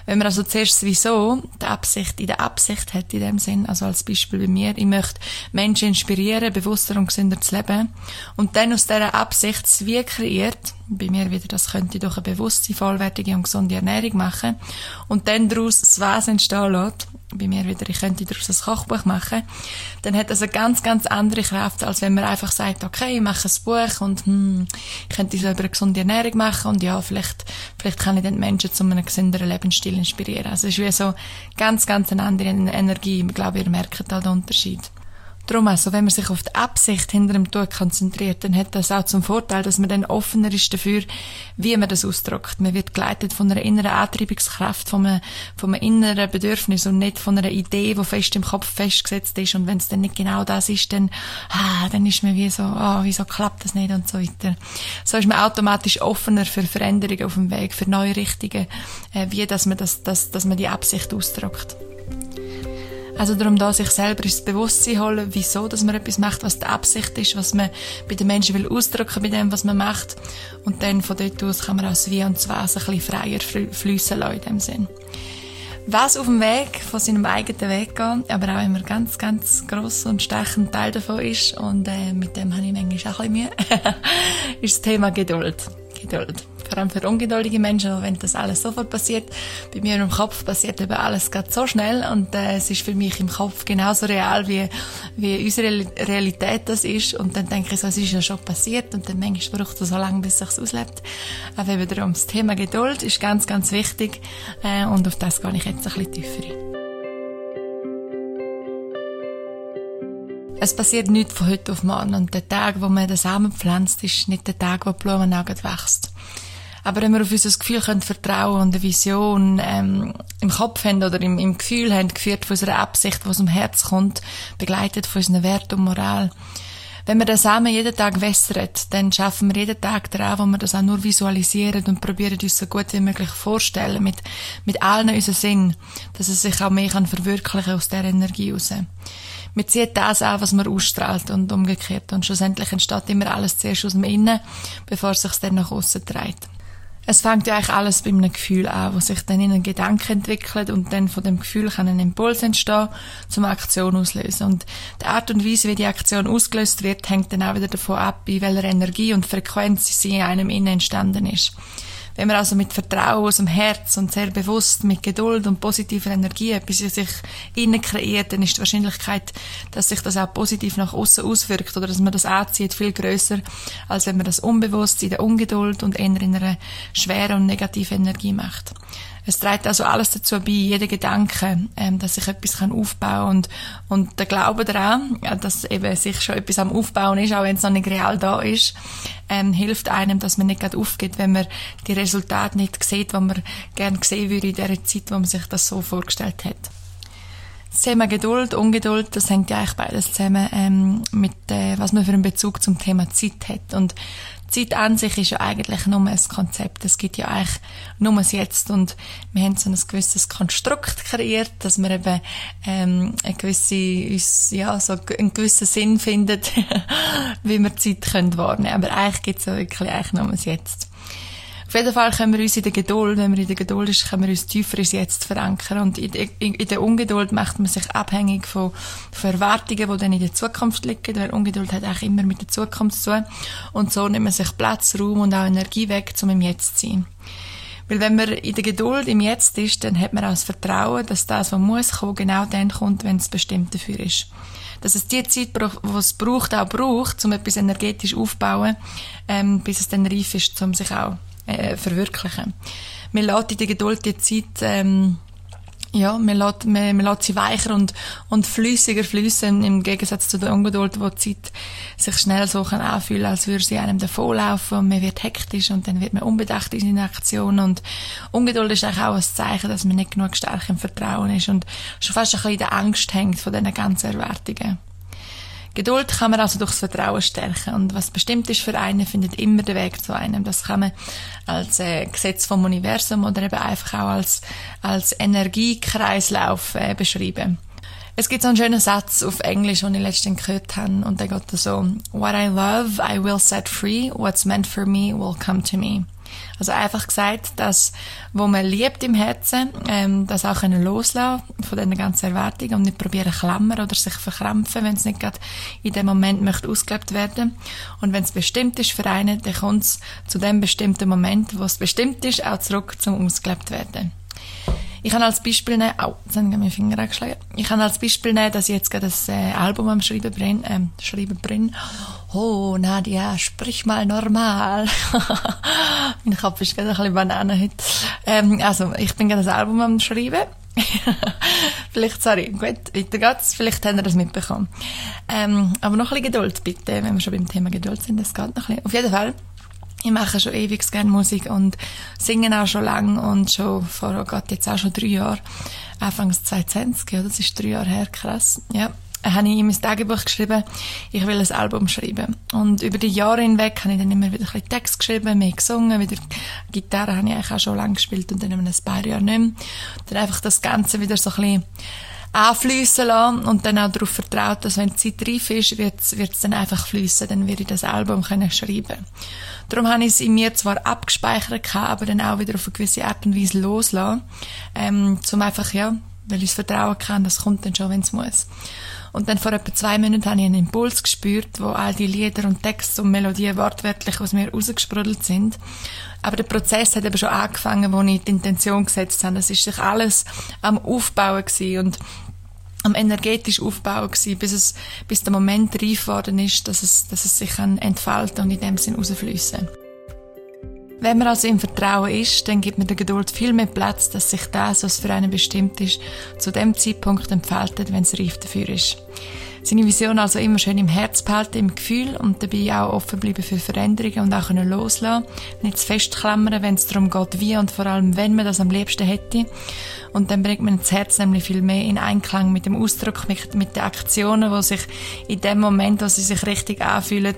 Wenn man also zuerst sowieso die Absicht in der Absicht hat in dem Sinn, also als Beispiel bei mir, ich möchte Menschen inspirieren, bewusster und gesünder zu leben und dann aus dieser Absicht das Wie kreiert, bei mir wieder, das könnte ich durch eine bewusste, vollwertige und gesunde Ernährung machen und dann daraus das Was entstehen lässt, bei mir wieder, ich könnte daraus ein Kochbuch machen, dann hat das eine ganz, ganz andere Kraft, als wenn man einfach sagt, okay, ich mache ein Buch und hm, ich könnte so über eine gesunde Ernährung machen und ja, vielleicht, vielleicht kann ich den Menschen zu einem gesünderen Lebensstil inspirieren. Also es ist wie so ganz, ganz eine andere Energie. Ich glaube, ihr merkt da den Unterschied. Darum also, wenn man sich auf die Absicht hinter dem Tun konzentriert, dann hat das auch zum Vorteil, dass man dann offener ist dafür, wie man das ausdrückt. Man wird geleitet von einer inneren Antreibungskraft, von einem, von einem inneren Bedürfnis und nicht von einer Idee, die fest im Kopf festgesetzt ist. Und wenn es dann nicht genau das ist, dann, ah, dann ist man wie so, ah, oh, wieso klappt das nicht und so weiter. So ist man automatisch offener für Veränderungen auf dem Weg, für neue Richtungen, äh, wie dass man das, dass, dass man die Absicht ausdrückt. Also darum da sich selber ins Bewusstsein holen, wieso, dass man etwas macht, was die Absicht ist, was man bei den Menschen will ausdrücken bei dem, was man macht. Und dann von dort aus kann man auch das Wie und das Was ein bisschen freier fließen lassen in dem Sinn. Was auf dem Weg von seinem eigenen Weg gehen, aber auch immer ganz, ganz gross und ein Teil davon ist, und äh, mit dem habe ich manchmal auch ein bisschen Mühe, ist das Thema Geduld. Geduld vor allem für ungeduldige Menschen, wenn das alles sofort passiert. Bei mir im Kopf passiert eben alles gerade so schnell und äh, es ist für mich im Kopf genauso real, wie, wie unsere Realität das ist. Und dann denke ich so, es ist ja schon passiert und dann manchmal braucht es so lange, bis es sich auslebt. Aber eben darum, das Thema Geduld ist ganz, ganz wichtig äh, und auf das gehe ich jetzt ein bisschen tiefer ein. Es passiert nichts von heute auf morgen und der Tag, wo man den Samen pflanzt, ist nicht der Tag, wo die Blumen wächst. Aber wenn wir auf unser Gefühl können vertrauen und eine Vision ähm, im Kopf haben oder im, im Gefühl haben, geführt von unserer Absicht, die aus dem Herz kommt, begleitet von unseren Wert und Moral, wenn wir den Samen jeden Tag wässern, dann schaffen wir jeden Tag daran, wo wir das auch nur visualisieren und probieren uns so gut wie möglich vorstellen, mit, mit allen unseren Sinnen, dass es sich auch mehr kann verwirklichen aus der Energie raus. Wir ziehen das an, was man ausstrahlt und umgekehrt. Und schlussendlich entsteht immer alles zuerst aus dem Innen, bevor es sich dann nach außen trägt. Es fängt ja eigentlich alles bei einem Gefühl an, wo sich dann in einen Gedanken entwickelt und dann von dem Gefühl kann ein Impuls entstehen, zum Aktion auslösen. Und die Art und Weise, wie die Aktion ausgelöst wird, hängt dann auch wieder davon ab, in welcher Energie und Frequenz sie in einem innen entstanden ist. Wenn man also mit Vertrauen aus dem Herz und sehr bewusst mit Geduld und positiver Energie etwas in sich innen kreiert, dann ist die Wahrscheinlichkeit, dass sich das auch positiv nach außen auswirkt oder dass man das anzieht, viel größer, als wenn man das unbewusst in der Ungeduld und eher in einer schweren und negativen Energie macht. Es trägt also alles dazu bei, jeder Gedanke, ähm, dass sich etwas kann aufbauen und, und der Glaube daran, dass eben sich schon etwas am Aufbauen ist, auch wenn es noch nicht real da ist, ähm, hilft einem, dass man nicht gerade aufgeht, wenn man die Resultate nicht sieht, die man gerne sehen würde in der Zeit, wo man sich das so vorgestellt hat. Das Thema Geduld, Ungeduld, das hängt ja eigentlich beides zusammen ähm, mit, äh, was man für einen Bezug zum Thema Zeit hat. Und Zeit an sich ist ja eigentlich nur ein Konzept. Es gibt ja eigentlich nur das Jetzt. Und wir haben so ein gewisses Konstrukt kreiert, dass wir eben ähm, eine gewisse, ja, so einen gewissen Sinn findet, wie wir Zeit können wahrnehmen. Aber eigentlich gibt es ja wirklich eigentlich nur das Jetzt. Auf jeden Fall können wir uns in der Geduld, wenn wir in der Geduld ist, können wir uns tiefer ins Jetzt verankern. Und in, der, in, in der Ungeduld macht man sich abhängig von, von Erwartungen, die dann in der Zukunft liegen, weil Ungeduld hat auch immer mit der Zukunft zu tun. Und so nimmt man sich Platz, Raum und auch Energie weg, um im Jetzt zu sein. Weil wenn man in der Geduld im Jetzt ist, dann hat man auch das Vertrauen, dass das, was muss kommen, genau dann kommt, wenn es bestimmt dafür ist. Dass es die Zeit, die es braucht, auch braucht, um etwas energetisch aufzubauen, ähm, bis es dann reif ist, um sich auch äh, verwirklichen. Man lässt in der Geduld die Zeit, ähm, ja, man lässt, man, man lässt sie weicher und, und flüssiger fließen im Gegensatz zu der Ungeduld, wo die Zeit sich schnell so kann anfühlen, als würde sie einem davonlaufen und man wird hektisch und dann wird man unbedacht in seine Aktion und Ungeduld ist eigentlich auch ein Zeichen, dass man nicht genug stark im Vertrauen ist und schon fast ein bisschen in der Angst hängt von diesen ganzen Erwartungen. Geduld kann man also durchs Vertrauen stärken. Und was bestimmt ist für einen, findet immer den Weg zu einem. Das kann man als äh, Gesetz vom Universum oder eben einfach auch als, als Energiekreislauf äh, beschreiben. Es gibt so einen schönen Satz auf Englisch, den ich letztens gehört habe, und der geht so, What I love, I will set free. What's meant for me will come to me. Also einfach gesagt, dass, wo man liebt im Herzen, ähm, das auch können loslassen von diesen ganzen Erwartungen und nicht probieren klammern oder sich verkrampfen, wenn es nicht gerade in dem Moment möchte ausgelebt werden. Und wenn es bestimmt ist für einen, dann kommt es zu dem bestimmten Moment, wo es bestimmt ist, auch zurück zum ausgelebt werden. Ich kann als Beispiel nehmen, au, jetzt habe ich meinen Finger angeschlagen. Ich kann als Beispiel nehmen, dass ich jetzt gerade das äh, Album am Schreiben bin, ähm, Schreiben bin. Oh, Nadia, sprich mal normal. mein Kopf ist gerade ein bisschen Banane heute. Ähm, also, ich bin gerade das Album am Schreiben. vielleicht, sorry, gut, weiter geht's. Vielleicht habt ihr das mitbekommen. Ähm, aber noch ein bisschen Geduld, bitte, wenn wir schon beim Thema Geduld sind. Das geht noch ein bisschen. Auf jeden Fall ich mache schon ewig gerne Musik und singe auch schon lang und schon vor, oh Gott, jetzt auch schon drei Jahre. Anfangs 2020, ja, das ist drei Jahre her, krass, ja. Habe ich in mein Tagebuch geschrieben, ich will ein Album schreiben. Und über die Jahre hinweg habe ich dann immer wieder ein bisschen Text geschrieben, mehr gesungen, wieder Gitarre habe ich eigentlich auch schon lange gespielt und dann ein paar Jahre nicht mehr. Dann einfach das Ganze wieder so ein bisschen anfließen lassen und dann auch darauf vertraut, dass wenn die Zeit reif ist, wird es dann einfach fließen, dann werde ich das Album können schreiben. Darum habe ich es in mir zwar abgespeichert, aber dann auch wieder auf eine gewisse Art und Weise loslassen, ähm, zum einfach, ja, weil ich das Vertrauen kann, das kommt dann schon, wenn es muss. Und dann vor etwa zwei Minuten habe ich einen Impuls gespürt, wo all die Lieder und Texte und Melodien wortwörtlich aus mir rausgesprudelt sind. Aber der Prozess hat eben schon angefangen, wo ich die Intention gesetzt habe. Es ist sich alles am Aufbauen gewesen und am energetisch aufbauen gewesen, bis es, bis der Moment reif geworden ist, dass es, dass es sich kann entfalten und in dem Sinn rausfließen. Wenn man also im Vertrauen ist, dann gibt man der Geduld viel mehr Platz, dass sich das, was für einen bestimmt ist, zu dem Zeitpunkt entfaltet, wenn es reif dafür ist. Seine Vision also immer schön im Herz behalten, im Gefühl und dabei auch offen bleiben für Veränderungen und auch können loslassen. Nicht zu festklammern, wenn es darum geht, wie und vor allem, wenn man das am liebsten hätte. Und dann bringt man das Herz nämlich viel mehr in Einklang mit dem Ausdruck, mit, mit den Aktionen, wo sich in dem Moment, wo sie sich richtig anfühlen,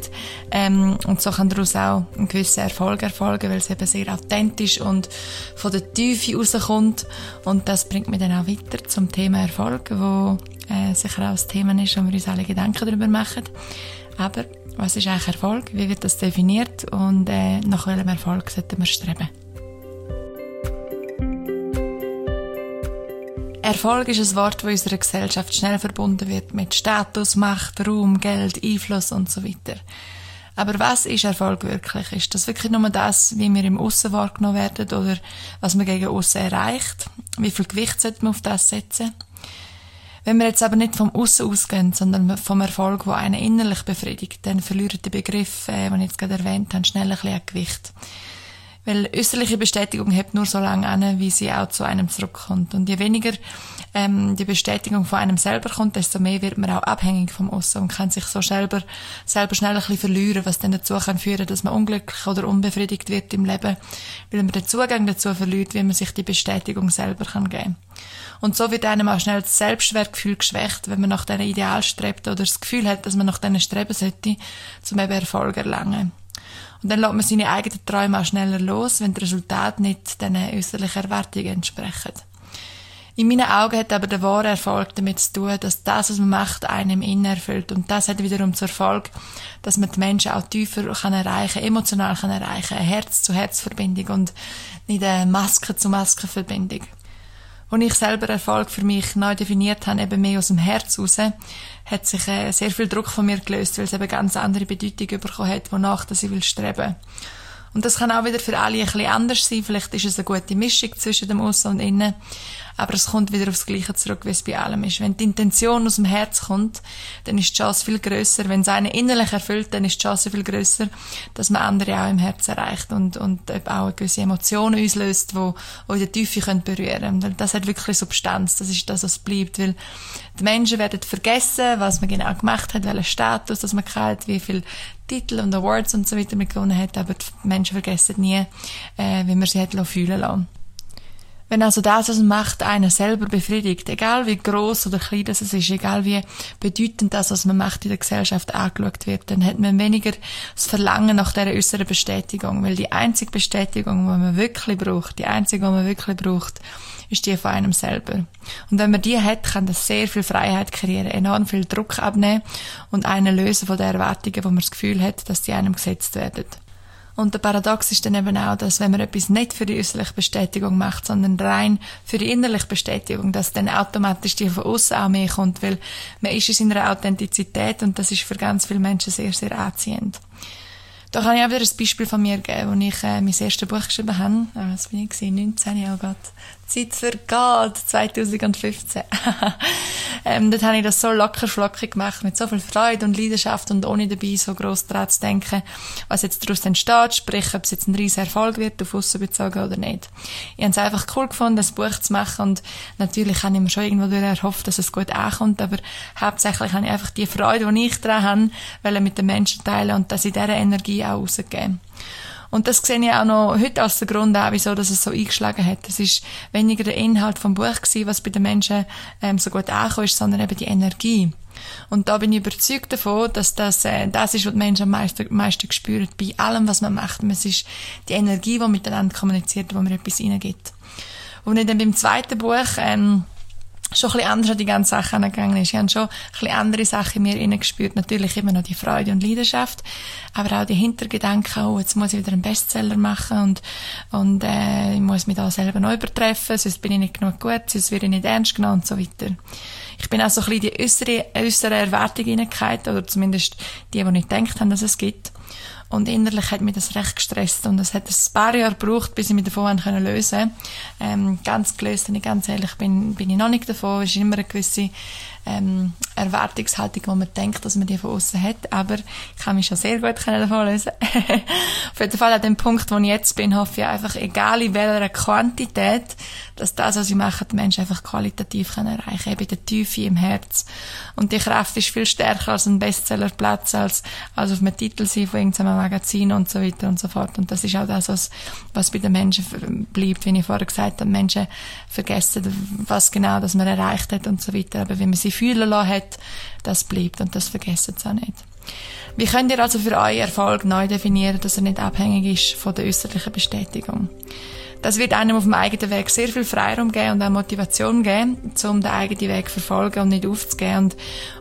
ähm, und so kann daraus auch ein gewisser Erfolg erfolgen, weil es eben sehr authentisch und von der Tiefe rauskommt. Und das bringt mich dann auch weiter zum Thema Erfolg, wo äh, sicher auch das Thema ist, wo wir uns alle Gedanken darüber machen. Aber was ist eigentlich Erfolg? Wie wird das definiert? Und äh, nach welchem Erfolg sollten wir streben? Erfolg ist ein Wort, das in unserer Gesellschaft schnell verbunden wird mit Status, Macht, Ruhm, Geld, Einfluss und so weiter. Aber was ist Erfolg wirklich? Ist das wirklich nur das, wie wir im Aussen wahrgenommen werden oder was man gegen Aussen erreicht? Wie viel Gewicht sollte man auf das setzen? Wenn wir jetzt aber nicht vom Aussen ausgehen, sondern vom Erfolg, wo einen innerlich befriedigt, dann verlieren die Begriffe, äh, die ich jetzt gerade erwähnt habe, schnell ein bisschen Gewicht. Weil äußerliche Bestätigung hebt nur so lange an, wie sie auch zu einem zurückkommt. Und je weniger ähm, die Bestätigung von einem selber kommt, desto mehr wird man auch abhängig vom Aussen und kann sich so selber, selber schnell ein bisschen verlieren, was dann dazu kann führen, dass man unglücklich oder unbefriedigt wird im Leben, weil man den Zugang dazu verliert, wie man sich die Bestätigung selber kann geben. Und so wird einem auch schnell das Selbstwertgefühl geschwächt, wenn man nach diesem Ideal strebt oder das Gefühl hat, dass man nach diesen streben sollte, um eben Erfolg erlangen. Und dann lässt man seine eigenen Träume auch schneller los, wenn die Resultate nicht diesen äußerlichen Erwartungen entsprechen. In meinen Augen hat aber der wahre Erfolg damit zu tun, dass das, was man macht, einem innen erfüllt. Und das hat wiederum zur Folge, dass man die Menschen auch tiefer kann erreichen, emotional kann erreichen, eine Herz-zu-Herz-Verbindung und nicht eine Maske-zu-Maske-Verbindung. Als ich selber Erfolg für mich neu definiert habe, eben mehr aus dem Herz raus, hat sich äh, sehr viel Druck von mir gelöst, weil es eben ganz andere Bedeutung bekommen hat, wonach ich will streben. Und das kann auch wieder für alle ein bisschen anders sein. Vielleicht ist es eine gute Mischung zwischen dem Aussen und Innen. Aber es kommt wieder aufs Gleiche zurück, wie es bei allem ist. Wenn die Intention aus dem Herz kommt, dann ist die Chance viel größer. Wenn es einen innerlich erfüllt, dann ist die Chance viel größer, dass man andere auch im Herz erreicht und, und auch gewisse Emotionen auslöst, wo, wo in der Tiefe berühren können. Das hat wirklich Substanz. Das ist das, was bleibt. Weil die Menschen werden vergessen, was man genau gemacht hat, welchen Status, dass man hat, wie viel Titel und Awards und so weiter gewonnen hat, aber die Menschen vergessen nie, äh, wie man sie hat fühlen lassen. Wenn also das, was man macht, einen selber befriedigt, egal wie groß oder klein das ist, egal wie bedeutend das, was man macht in der Gesellschaft angeschaut wird, dann hat man weniger das Verlangen nach dieser äußeren Bestätigung, weil die einzige Bestätigung, die man wirklich braucht, die einzige, die man wirklich braucht, ist die von einem selber. Und wenn man die hat, kann das sehr viel Freiheit kreieren, enorm viel Druck abnehmen und einen lösen von den Erwartungen, wo man das Gefühl hat, dass die einem gesetzt werden. Und der Paradox ist dann eben auch, dass wenn man etwas nicht für die äußerliche Bestätigung macht, sondern rein für die innerliche Bestätigung, dass dann automatisch die von außen auch mehr kommt, weil man ist in seiner Authentizität und das ist für ganz viele Menschen sehr, sehr anziehend. Da kann ich auch wieder ein Beispiel von mir geben, wo ich äh, mein erstes Buch geschrieben habe. Äh, was bin ich gewesen? 19, oh Gott. Zeit vergeht, 2015. ähm, dort habe ich das so locker flockig gemacht, mit so viel Freude und Leidenschaft und ohne dabei so gross daran zu denken, was jetzt daraus entsteht, sprich, ob es jetzt ein riesen Erfolg wird, auf Aussen bezogen oder nicht. Ich habe es einfach cool gefunden, das Buch zu machen und natürlich habe ich mir schon irgendwo erhofft, dass es gut ankommt, aber hauptsächlich habe ich einfach die Freude, die ich daran habe, mit den Menschen teilen und dass ich diese Energie auch rausgeben. Und das sehe ich auch noch heute als der Grund auch, wieso dass es so eingeschlagen hat. Es ist weniger der Inhalt vom Buch gewesen, was bei den Menschen ähm, so gut angekommen ist, sondern eben die Energie. Und da bin ich überzeugt davon, dass das äh, das ist, was die Menschen am meisten, am meisten spüren, bei allem, was man macht. Es ist die Energie, die miteinander kommuniziert, wo man etwas reingibt. Und ich dann beim zweiten Buch ähm, schon ein bisschen anders an die ganze Sache angegangen ist. Ich habe schon ein bisschen andere Sachen in mir gespürt. Natürlich immer noch die Freude und Leidenschaft, aber auch die Hintergedanken, oh, jetzt muss ich wieder einen Bestseller machen und, und äh, ich muss mich da selber neu übertreffen, sonst bin ich nicht genug gut, sonst werde ich nicht ernst genommen und so weiter. Ich bin auch so ein bisschen die äußere, äußere Erwartung hineingehalten, oder zumindest die, die nicht gedacht haben, dass es gibt. Und innerlich hat mich das recht gestresst und es hat ein paar Jahre gebraucht, bis ich mich davon können lösen ähm, Ganz gelöst, wenn ich ganz ehrlich bin, bin ich noch nicht davon. Es ist immer eine gewisse ähm, Erwartungshaltung, wo man denkt, dass man die von außen hat, aber ich kann mich schon sehr gut davon lösen. Auf jeden Fall an dem Punkt, wo ich jetzt bin, hoffe ich einfach, egal in welcher Quantität, dass das, was ich mache, die Menschen einfach qualitativ können erreichen, eben der Tiefe im Herz. Und die Kraft ist viel stärker als ein Bestsellerplatz, als, als auf einem Titel sein von irgendeinem Magazin und so weiter und so fort. Und das ist auch das, was, was bei den Menschen bleibt, wie ich vorher gesagt habe, Menschen vergessen, was genau das man erreicht hat und so weiter. Aber wenn man sie fühlen lassen hat, das bleibt und das vergessen sie auch nicht. Wie könnt ihr also für euren Erfolg neu definieren, dass er nicht abhängig ist von der äußerlichen Bestätigung? Das wird einem auf dem eigenen Weg sehr viel Freiraum geben und auch Motivation geben, um den eigenen Weg zu verfolgen und nicht aufzugeben und,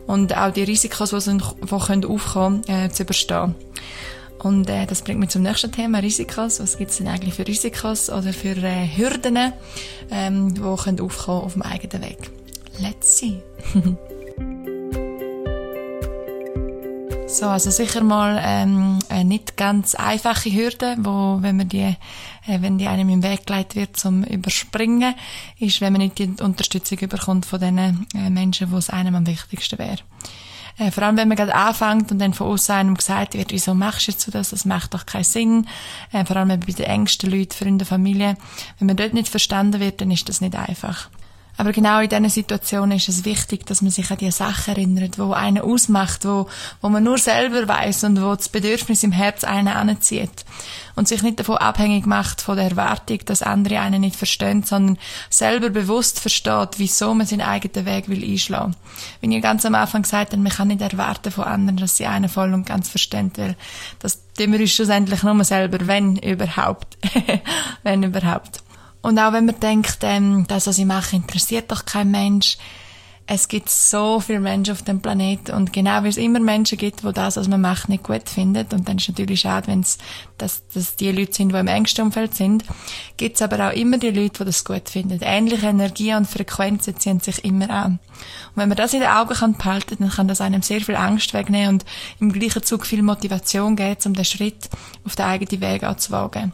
und auch die Risikos, die, die können aufkommen, äh, zu überstehen. Und äh, das bringt mich zum nächsten Thema, Risikos. Was gibt es denn eigentlich für Risikos oder für äh, Hürden, ähm, die können aufkommen auf dem eigenen Weg? Let's see. So, also sicher mal ähm, eine nicht ganz einfache Hürde, wo wenn man die, äh, wenn die einem im Weg geleitet wird zum Überspringen, ist, wenn man nicht die Unterstützung überkommt von den äh, Menschen, wo es einem am wichtigsten wäre. Äh, vor allem, wenn man gerade anfängt und dann von außen einem gesagt wird, wieso machst du jetzt so das, das macht doch keinen Sinn. Äh, vor allem bei den engsten Leuten, Freunden, Familie. Wenn man dort nicht verstanden wird, dann ist das nicht einfach. Aber genau in diesen Situationen ist es wichtig, dass man sich an die Sachen erinnert, wo einen ausmacht, wo, wo man nur selber weiß und wo das Bedürfnis im Herz einen anzieht. Und sich nicht davon abhängig macht von der Erwartung, dass andere einen nicht verstehen, sondern selber bewusst versteht, wieso man seinen eigenen Weg will einschlagen. Wie ich ganz am Anfang gesagt habe, man kann nicht erwarten von anderen, dass sie einen voll und ganz verstehen, weil das tun wir uns schlussendlich nur selber, wenn überhaupt. wenn überhaupt. Und auch wenn man denkt, ähm, das, was ich mache, interessiert doch kein Mensch. Es gibt so viele Menschen auf dem Planeten und genau wie es immer Menschen gibt, wo das, was man macht, nicht gut findet und dann ist es natürlich schade, wenn es dass, dass die Leute sind, die im engsten Umfeld sind, gibt es aber auch immer die Leute, die das gut finden. Ähnliche Energie und Frequenzen ziehen sich immer an. Und wenn man das in den Augen kann behalten, dann kann das einem sehr viel Angst wegnehmen und im gleichen Zug viel Motivation geben, um den Schritt auf den eigenen Weg anzuwagen.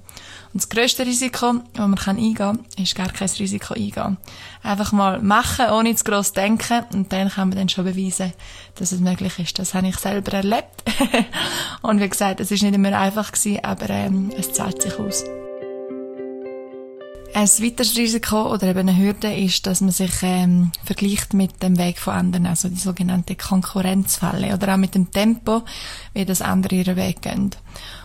Und das grösste Risiko, das man eingehen kann, ist gar kein Risiko eingehen. Einfach mal machen, ohne zu gross denken, und dann kann man dann schon beweisen, dass es möglich ist. Das habe ich selber erlebt. und wie gesagt, es ist nicht immer einfach gewesen, aber ähm, es zahlt sich aus. Ein weiteres Risiko oder eben eine Hürde ist, dass man sich ähm, vergleicht mit dem Weg von anderen, also die sogenannte Konkurrenzfalle oder auch mit dem Tempo, wie das andere ihren Weg gehen.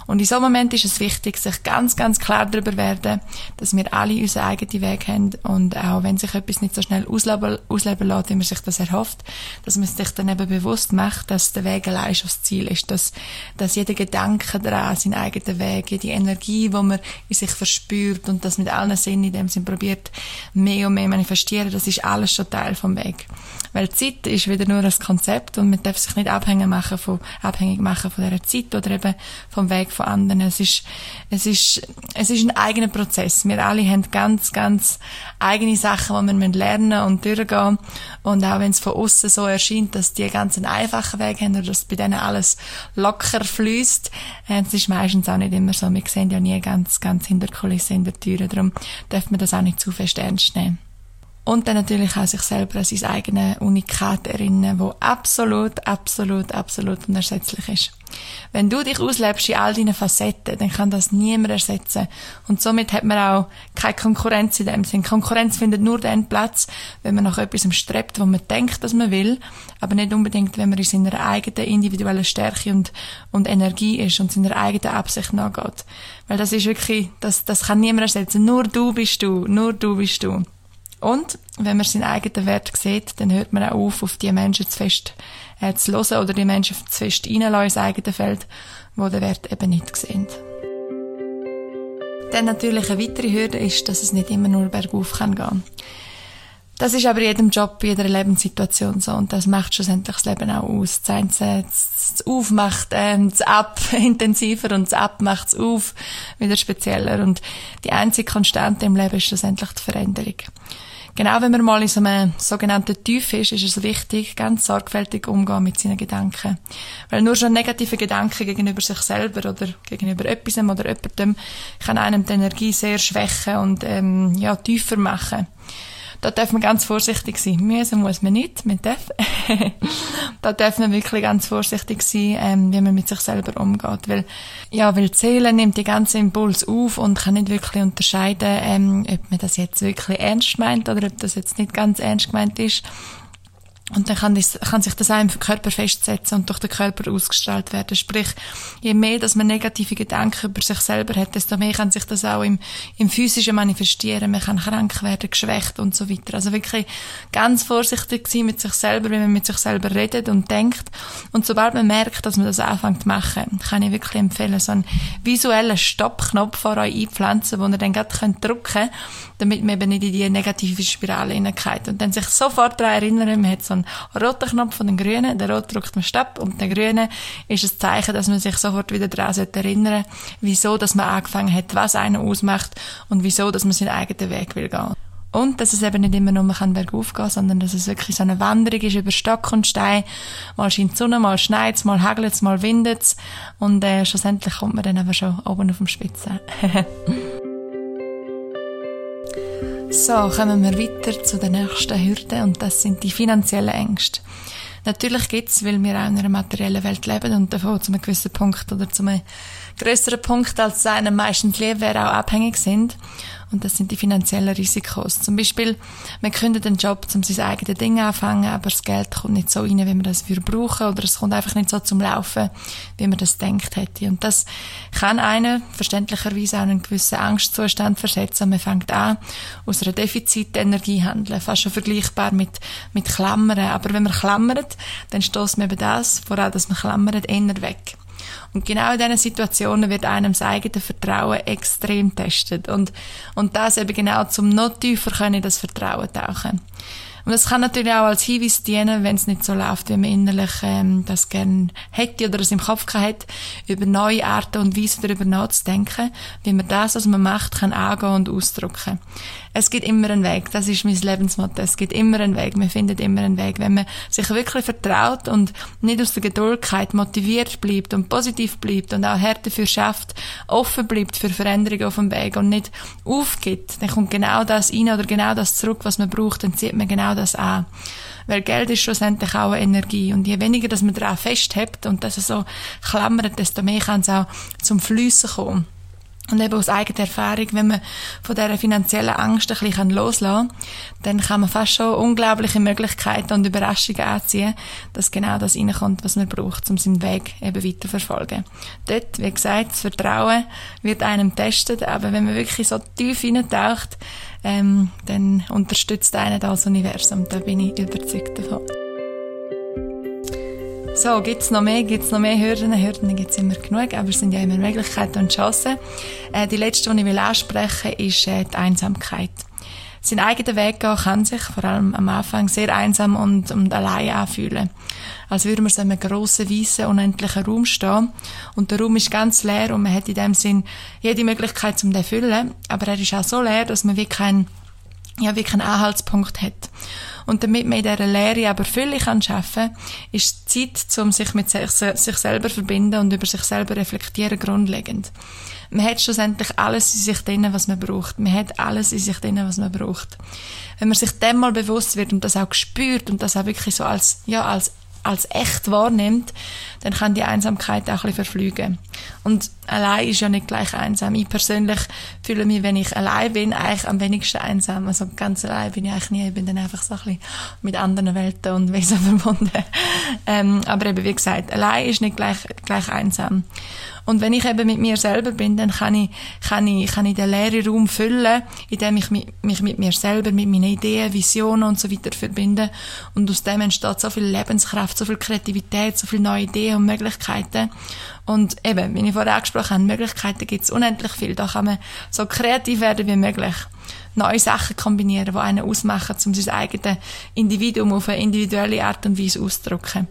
Und in so einem Moment ist es wichtig, sich ganz, ganz klar darüber werden, dass wir alle unseren eigenen Weg haben und auch wenn sich etwas nicht so schnell ausleben, ausleben lässt, wie man sich das erhofft, dass man sich dann eben bewusst macht, dass der Weg allein schon das Ziel ist, dass, dass jeder Gedanke daran, sein eigener Weg, jede Energie, die man in sich verspürt und das mit allen Sinnen in dem Sinn probiert, mehr und mehr manifestieren, das ist alles schon Teil vom Weg. Weil Zeit ist wieder nur ein Konzept und man darf sich nicht abhängig machen von, abhängig machen von dieser Zeit oder eben vom Weg von anderen. Es ist, es ist, es ist ein eigener Prozess. Wir alle haben ganz, ganz eigene Sachen, die wir lernen und durchgehen. Und auch wenn es von außen so erscheint, dass die ganz einen einfachen Weg haben oder dass bei denen alles locker fließt, äh, es ist meistens auch nicht immer so. Wir sehen ja nie ganz, ganz hinter Kulissen, der Türe. Darum darf man das auch nicht zu fest ernst nehmen. Und dann natürlich auch sich selber an sein eigenes Unikat erinnern, wo absolut, absolut, absolut unersetzlich ist. Wenn du dich auslebst in all deinen Facetten, dann kann das niemand ersetzen. Und somit hat man auch keine Konkurrenz in dem Sinn. Konkurrenz findet nur dann Platz, wenn man nach etwas strebt, wo man denkt, dass man will, aber nicht unbedingt, wenn man in seiner eigenen individuellen Stärke und, und Energie ist und seiner eigenen Absicht nachgeht. Weil das ist wirklich, das, das kann niemand ersetzen. Nur du bist du, nur du bist du. Und wenn man seinen eigenen Wert sieht, dann hört man auch auf, auf die Menschen zu fest äh, zu hören oder die Menschen zu fest reinlassen ins eigene Feld, wo der Wert eben nicht sehen. Dann natürlich eine weitere Hürde ist, dass es nicht immer nur bergauf kann gehen. Das ist aber in jedem Job, in jeder Lebenssituation so und das macht schlussendlich das Leben auch aus. Das eine, das Auf macht ähm, das Ab intensiver und das Ab macht es Auf wieder spezieller und die einzige Konstante im Leben ist schlussendlich die Veränderung. Genau, wenn man mal in so einem sogenannten Tief ist, ist es wichtig, ganz sorgfältig umgehen mit seinen Gedanken. Weil nur schon negative Gedanken gegenüber sich selber oder gegenüber etwas oder jemandem kann einem die Energie sehr schwächen und ähm, ja, tiefer machen. Da darf man ganz vorsichtig sein. Müssen muss man nicht, man darf. da darf man wirklich ganz vorsichtig sein, ähm, wie man mit sich selber umgeht. Weil, ja, weil die Seele nimmt die ganze Impuls auf und kann nicht wirklich unterscheiden, ähm, ob man das jetzt wirklich ernst meint oder ob das jetzt nicht ganz ernst gemeint ist. Und dann kann, das, kann sich das auch im Körper festsetzen und durch den Körper ausgestrahlt werden. Sprich, je mehr, dass man negative Gedanken über sich selber hat, desto mehr kann sich das auch im, im Physischen manifestieren. Man kann krank werden, geschwächt und so weiter. Also wirklich ganz vorsichtig sein mit sich selber, wenn man mit sich selber redet und denkt. Und sobald man merkt, dass man das anfängt zu machen, kann ich wirklich empfehlen, so einen visuellen Stoppknopf vor euch einpflanzen, wo ihr dann gerade könnt drücken damit man eben nicht in die negative Spirale hineingeht. Und dann sich sofort daran erinnern, man hat so einen roten Knopf und einen grünen, der rot drückt man Stopp und der grüne ist ein Zeichen, dass man sich sofort wieder daran erinnern sollte, wieso, dass man angefangen hat, was einen ausmacht und wieso, dass man seinen eigenen Weg will gehen. Und dass es eben nicht immer nur man bergauf gehen sondern dass es wirklich so eine Wanderung ist über Stock und Stein. Mal scheint die Sonne, mal schneit mal hagelt mal windet Und äh, schlussendlich kommt man dann aber schon oben auf dem Spitzen. So, kommen wir weiter zu der nächsten Hürde und das sind die finanziellen Ängste. Natürlich gibt's, weil wir auch in einer materiellen Welt leben und davon zu einem gewissen Punkt oder zu einem größeren Punkt als einem meistens lieb wäre, auch abhängig sind. Und das sind die finanziellen Risikos. Zum Beispiel, man kündigt einen Job, um sein eigenes Ding anfangen, aber das Geld kommt nicht so rein, wie man das würde brauchen, oder es kommt einfach nicht so zum Laufen, wie man das denkt hätte. Und das kann einen verständlicherweise auch einen gewissen Angstzustand versetzen. Man fängt an, aus einer Defizitenergie handeln. Fast schon vergleichbar mit, mit Klammern. Aber wenn man klammert, dann stößt man eben das, vor allem, dass man klammert, eher weg. Und genau in diesen Situationen wird einem das eigene Vertrauen extrem testet. Und, und das eben genau zum noch tiefer können das Vertrauen tauchen. Und das kann natürlich auch als Hinweis dienen, wenn es nicht so läuft, wie man innerlich ähm, das gerne hätte oder es im Kopf hat, über neue Arten und Weisen darüber nachzudenken, wie man das, was man macht, kann angehen und ausdrücken. Es gibt immer einen Weg. Das ist mein Lebensmotto. Es gibt immer einen Weg. Man findet immer einen Weg. Wenn man sich wirklich vertraut und nicht aus der Geduldkeit motiviert bleibt und positiv bleibt und auch hart dafür schafft, offen bleibt für Veränderungen auf dem Weg und nicht aufgibt, dann kommt genau das rein oder genau das zurück, was man braucht, dann zieht man genau das an. Weil Geld ist schlussendlich auch eine Energie. Und je weniger, dass man daran festhält und das so klammert, desto mehr kann es auch zum Flüssen kommen. Und eben aus eigener Erfahrung, wenn man von dieser finanziellen Angst ein bisschen loslassen kann, dann kann man fast schon unglaubliche Möglichkeiten und Überraschungen anziehen, dass genau das reinkommt, was man braucht, um seinen Weg eben weiter verfolgen. Dort, wie gesagt, das Vertrauen wird einem testet, aber wenn man wirklich so tief hineintaucht, ähm, dann unterstützt einen das Universum. Da bin ich überzeugt davon. So, gibt's noch mehr? Gibt's noch mehr Hürden? Hürden gibt's immer genug, aber es sind ja immer Möglichkeiten und Chancen. Äh, die letzte, die ich will ansprechen ist äh, die Einsamkeit. Sein eigener Weg gehen kann sich vor allem am Anfang sehr einsam und, und allein anfühlen. Als würde man so in einem grossen, weißen, unendlichen Raum stehen. Und der Raum ist ganz leer und man hat in dem Sinn jede Möglichkeit, um den zu füllen. Aber er ist auch so leer, dass man wirklich keinen, ja, wirklich einen Anhaltspunkt hat. Und damit man in dieser Lehre aber Fülle kann schaffen, ist die Zeit, um sich mit sich, sich selber verbinden und über sich selber reflektieren, grundlegend. Man hat schlussendlich alles in sich drin, was man braucht. Man hat alles in sich drin, was man braucht. Wenn man sich dem mal bewusst wird und das auch spürt und das auch wirklich so als, ja, als als echt wahrnimmt, dann kann die Einsamkeit auch ein bisschen verflügen. Und allein ist ja nicht gleich einsam. Ich persönlich fühle mich, wenn ich allein bin, eigentlich am wenigsten einsam. Also ganz allein bin ich eigentlich nie. Ich bin dann einfach so ein bisschen mit anderen Welten und Wesen verbunden. ähm, aber eben, wie gesagt, allein ist nicht gleich, gleich einsam. Und wenn ich eben mit mir selber bin, dann kann ich, kann ich, kann ich den leeren Raum füllen, indem ich mich, mich mit mir selber, mit meinen Ideen, Visionen und so weiter verbinde. Und aus dem entsteht so viel Lebenskraft, so viel Kreativität, so viele neue Ideen und Möglichkeiten. Und eben, wie ich vorher angesprochen habe, Möglichkeiten gibt es unendlich viel. Da kann man so kreativ werden wie möglich. Neue Sachen kombinieren, die einen ausmachen, um sein eigenes Individuum auf eine individuelle Art und Weise auszudrücken.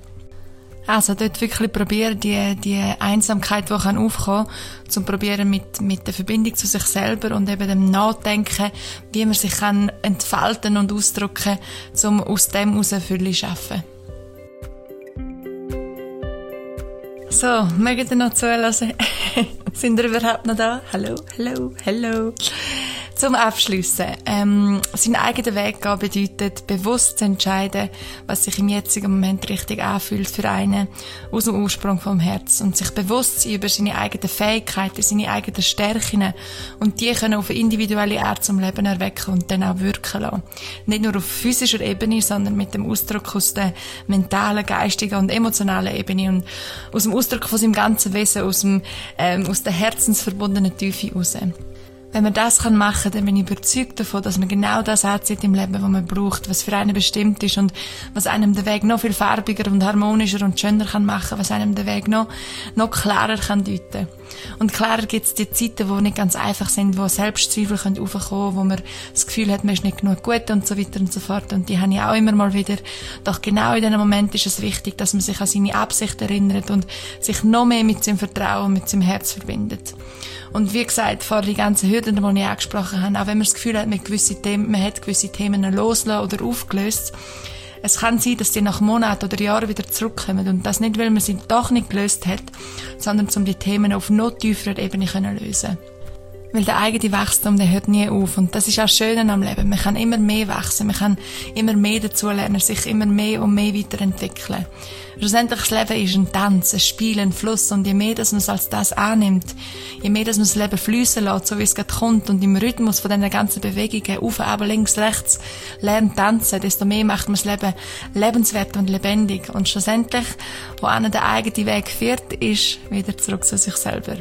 Also dort wirklich probieren, die, die Einsamkeit, die kann aufkommen, zum probieren mit, mit der Verbindung zu sich selber und eben dem Nachdenken, wie man sich kann entfalten und ausdrücken, um aus dem heraus Fülle zu schaffen. So, mögt ihr noch zuhören? Sind ihr überhaupt noch da? Hallo, hallo, hallo. Zum Abschliessen. Ähm, seinen eigenen Weg gehen bedeutet, bewusst zu entscheiden, was sich im jetzigen Moment richtig anfühlt für einen, aus dem Ursprung vom Herz. Und sich bewusst sein über seine eigenen Fähigkeiten, seine eigenen Stärken und die können auf eine individuelle Art zum Leben erwecken und dann auch wirken lassen. Nicht nur auf physischer Ebene, sondern mit dem Ausdruck aus der mentalen, geistigen und emotionalen Ebene und aus dem Ausdruck von seinem ganzen Wesen, aus, dem, ähm, aus der herzensverbundenen Tiefe heraus. Wenn man das kann machen, dann bin ich überzeugt davon, dass man genau das anzieht im Leben, was man braucht, was für einen bestimmt ist und was einem den Weg noch viel farbiger und harmonischer und schöner kann machen, was einem den Weg noch, noch klarer kann deuten. Und klarer gibt es die Zeiten, die nicht ganz einfach sind, wo Selbstzweifel können aufkommen, wo man das Gefühl hat, man ist nicht genug gut und so weiter und so fort. Und die habe ich auch immer mal wieder. Doch genau in diesem Moment ist es wichtig, dass man sich an seine Absicht erinnert und sich noch mehr mit seinem Vertrauen, mit seinem Herz verbindet. Und wie gesagt, vor die ganzen Hürden, die ich angesprochen habe, auch wenn man das Gefühl hat, mit gewisse Themen, man hat gewisse Themen loslassen oder aufgelöst, es kann sein, dass die nach Monaten oder Jahren wieder zurückkommen und das nicht, weil man sie doch nicht gelöst hat, sondern um die Themen auf noch tieferer Ebene zu lösen Weil der eigene Wachstum, der hört nie auf. Und das ist auch das Schöne am Leben. Man kann immer mehr wachsen, man kann immer mehr dazulernen, sich immer mehr und mehr weiterentwickeln. Schlussendlich das Leben ist ein Tanz, ein Spiel, ein Fluss. Und je mehr, dass man es als das annimmt, je mehr, dass man das Leben fließen lässt, so wie es gerade kommt, und im Rhythmus von diesen ganzen Bewegungen, auf, aber links, rechts, lernt tanzen, desto mehr macht man das Leben lebenswert und lebendig. Und schlussendlich, wo einer der eigene Weg führt, ist wieder zurück zu sich selber.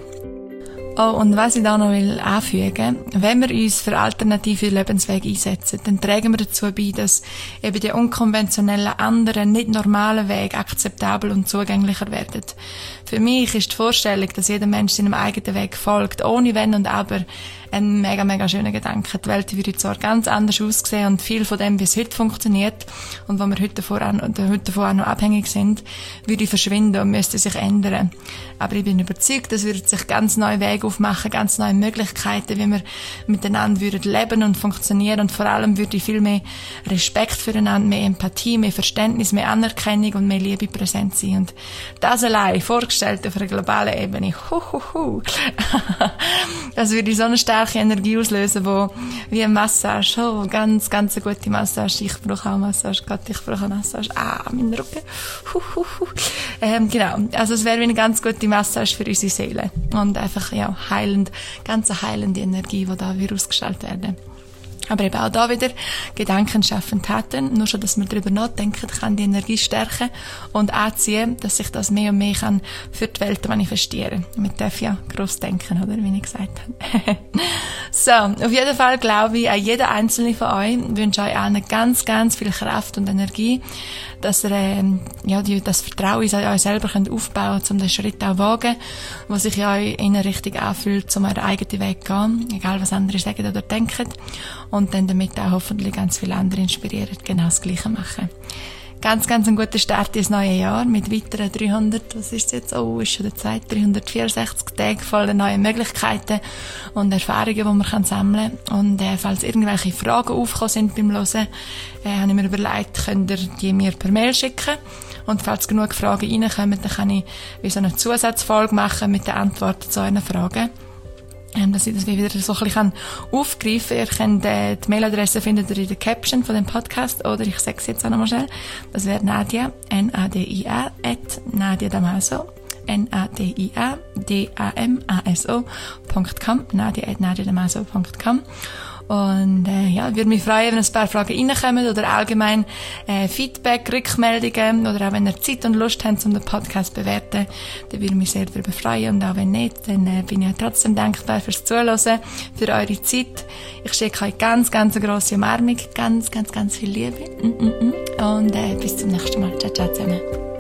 Oh, und was ich da noch will anfügen, wenn wir uns für alternative Lebenswege einsetzen, dann tragen wir dazu bei, dass eben die unkonventionellen anderen, nicht normalen Wege akzeptabel und zugänglicher werden. Für mich ist die Vorstellung, dass jeder Mensch seinem eigenen Weg folgt, ohne Wenn und Aber, ein mega, mega schöner Gedanke. Die Welt würde zwar ganz anders aussehen und viel von dem, wie es heute funktioniert und wo wir heute davon heute davon auch noch abhängig sind, würde verschwinden und müsste sich ändern. Aber ich bin überzeugt, dass würde sich ganz neue Wege aufmachen, ganz neue Möglichkeiten, wie wir miteinander würden leben und funktionieren und vor allem würde viel mehr Respekt füreinander, mehr Empathie, mehr Verständnis, mehr Anerkennung und mehr Liebe präsent sein. Und das allein vorgestellt auf einer globalen Ebene, hu, hu, hu. das würde so eine starke Energie auslösen, wo wie eine Massage, oh, ganz, ganz eine gute Massage. Ich brauche auch Massage, Gott, ich brauche eine Massage. Ah, mein Rücken. Hu, hu, hu. Ähm, genau. Also es wäre wie eine ganz gute Massage für unsere Seele. Und einfach, ja, heilend, ganz heilende Energie, die da wir ausgestrahlt werden. Aber eben auch da wieder Gedanken schaffen Taten. Nur schon, dass man darüber nachdenken kann die Energie stärken und anziehen, dass sich das mehr und mehr kann für die Welt manifestieren. Man darf ja gross denken, oder? Wie ich gesagt habe. so, auf jeden Fall glaube ich, an jeder einzelne von euch wünsche euch allen ganz, ganz viel Kraft und Energie, dass ihr ähm, ja, die, das Vertrauen in euch selber könnt aufbauen könnt, um den Schritt auch wagen, was sich euch in richtig anfühlt, um euren eigenen Weg zu gehen, egal was andere sagen oder denken dann damit auch hoffentlich ganz viele andere inspirieren, genau das Gleiche machen. Ganz, ganz ein guter Start ins neue Jahr mit weiteren 300, was ist jetzt? Oh, ist schon der Zeit, 364 Tage voller neuen Möglichkeiten und Erfahrungen, die man sammeln kann. Und äh, falls irgendwelche Fragen aufgekommen sind beim Hören, äh, habe ich mir überlegt, könnt ihr die mir per Mail schicken. Und falls genug Fragen reinkommen, dann kann ich wie so eine Zusatzfolge machen mit den Antworten zu euren Fragen ähm, dass ich das wieder so ein bisschen aufgreifen kann. Ihr könnt, äh, die Mailadresse findet ihr in der Caption von dem Podcast, oder ich sage es jetzt auch nochmal schnell. Das wäre Nadia, N-A-D-I-A, at Nadia Damaso, N-A-D-I-A, D-A-M-A-S-O.com, nadia at nadiadamaso.com. Und äh, ja, würde mich freuen, wenn ein paar Fragen reinkommen oder allgemein äh, Feedback, Rückmeldungen oder auch wenn ihr Zeit und Lust habt, um den Podcast zu bewerten, dann würde ich mich sehr darüber freuen. Und auch wenn nicht, dann äh, bin ich trotzdem dankbar fürs Zuhören, für eure Zeit. Ich schicke euch ganz, ganz eine grosse Umarmung, ganz, ganz, ganz viel Liebe. Mm -mm -mm. Und äh, bis zum nächsten Mal. Ciao, ciao zusammen.